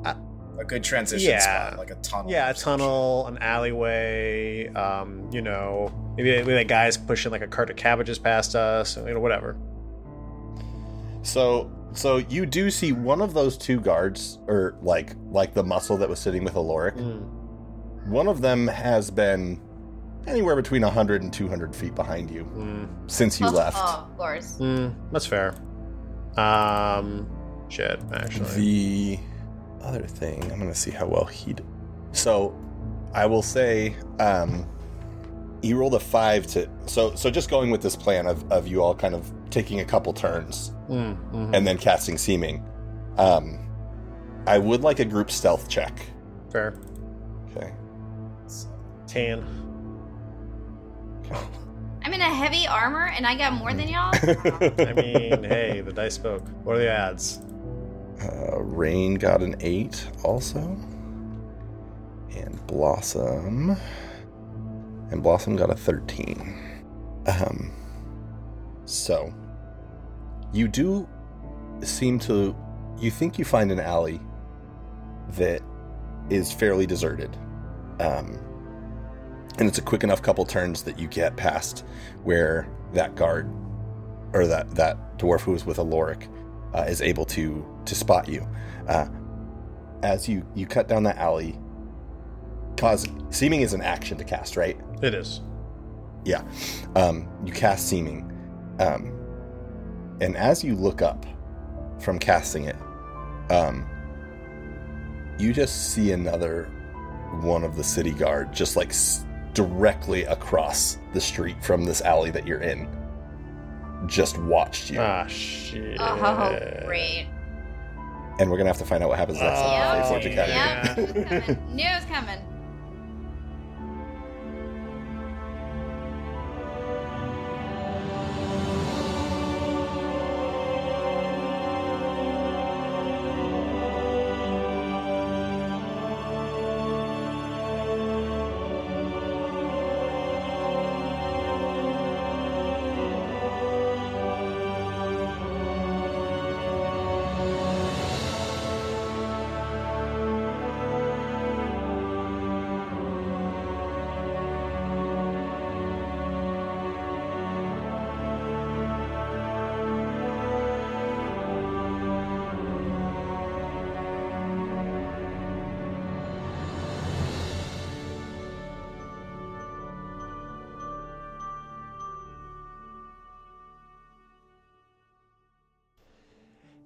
A good transition Yeah. spot, like a tunnel. yeah, a tunnel, an alleyway. Um, you know, maybe maybe that guy's pushing like a cart of cabbages past us. You know, whatever. So so you do see one of those two guards, or like like the muscle that was sitting with Alloric. Mm. One of them has been anywhere between 100 and 200 feet behind you Mm. since you oh, left. Oh, of course. Mm, that's fair. Um, shit, actually. The other thing, I'm gonna see how well he. did. So, I will say, um, he rolled a five to. So, so just going with this plan of of you all kind of taking a couple turns Mm, mhm. and then casting seeming. Um, I would like a group stealth check. fair. Okay. Tan. I'm in a heavy armor and I got more than y'all. I mean, hey, the dice spoke. What are the odds? Uh, Rain got an eight also. And Blossom. And Blossom got a 13. Um, so, you do seem to. You think you find an alley that is fairly deserted. Um, and it's a quick enough couple turns that you get past where that guard, or that, that dwarf who was with Alloric, uh, is able to to spot you. Uh, as you you cut down that alley, cause seeming is an action to cast, right? It is. Yeah. Um, you cast seeming, um, and as you look up from casting it, um, you just see another one of the city guard just like s- directly across the street from this alley that you're in. Just watched you, Ah, shit. Oh, great. and we're gonna have to find out what happens next Oh, on Yep. Yep. Knew it was coming. Knew it was coming.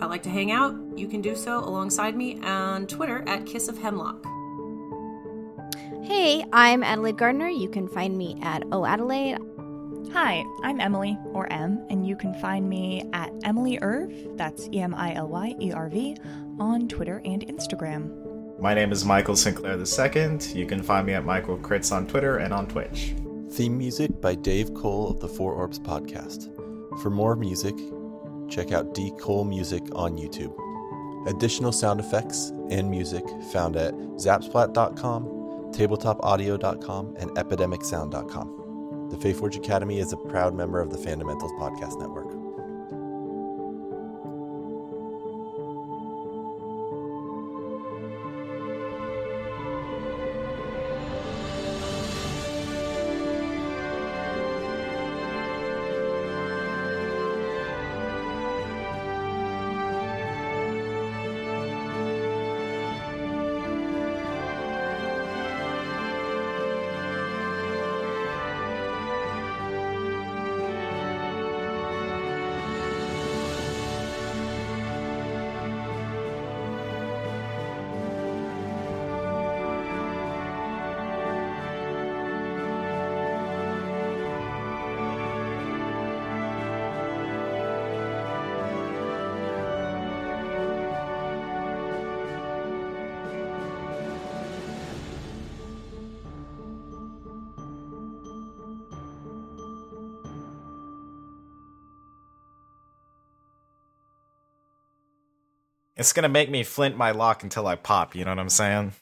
I like to hang out. You can do so alongside me on Twitter at Kiss of Hemlock. Hey, I'm Adelaide Gardner. You can find me at O Adelaide. Hi, I'm Emily, or M, and you can find me at Emily Irv, that's E M I L Y E R V, on Twitter and Instagram. My name is Michael Sinclair II. You can find me at Michael Crits on Twitter and on Twitch. Theme music by Dave Cole of the Four Orbs podcast. For more music, check out D Cole Music on YouTube. Additional sound effects and music found at zapsplat.com, tabletopaudio.com, and epidemicsound.com. The Faeforge Academy is a proud member of the Fandomentals Podcast Network. It's gonna make me flint my lock until I pop, you know what I'm saying?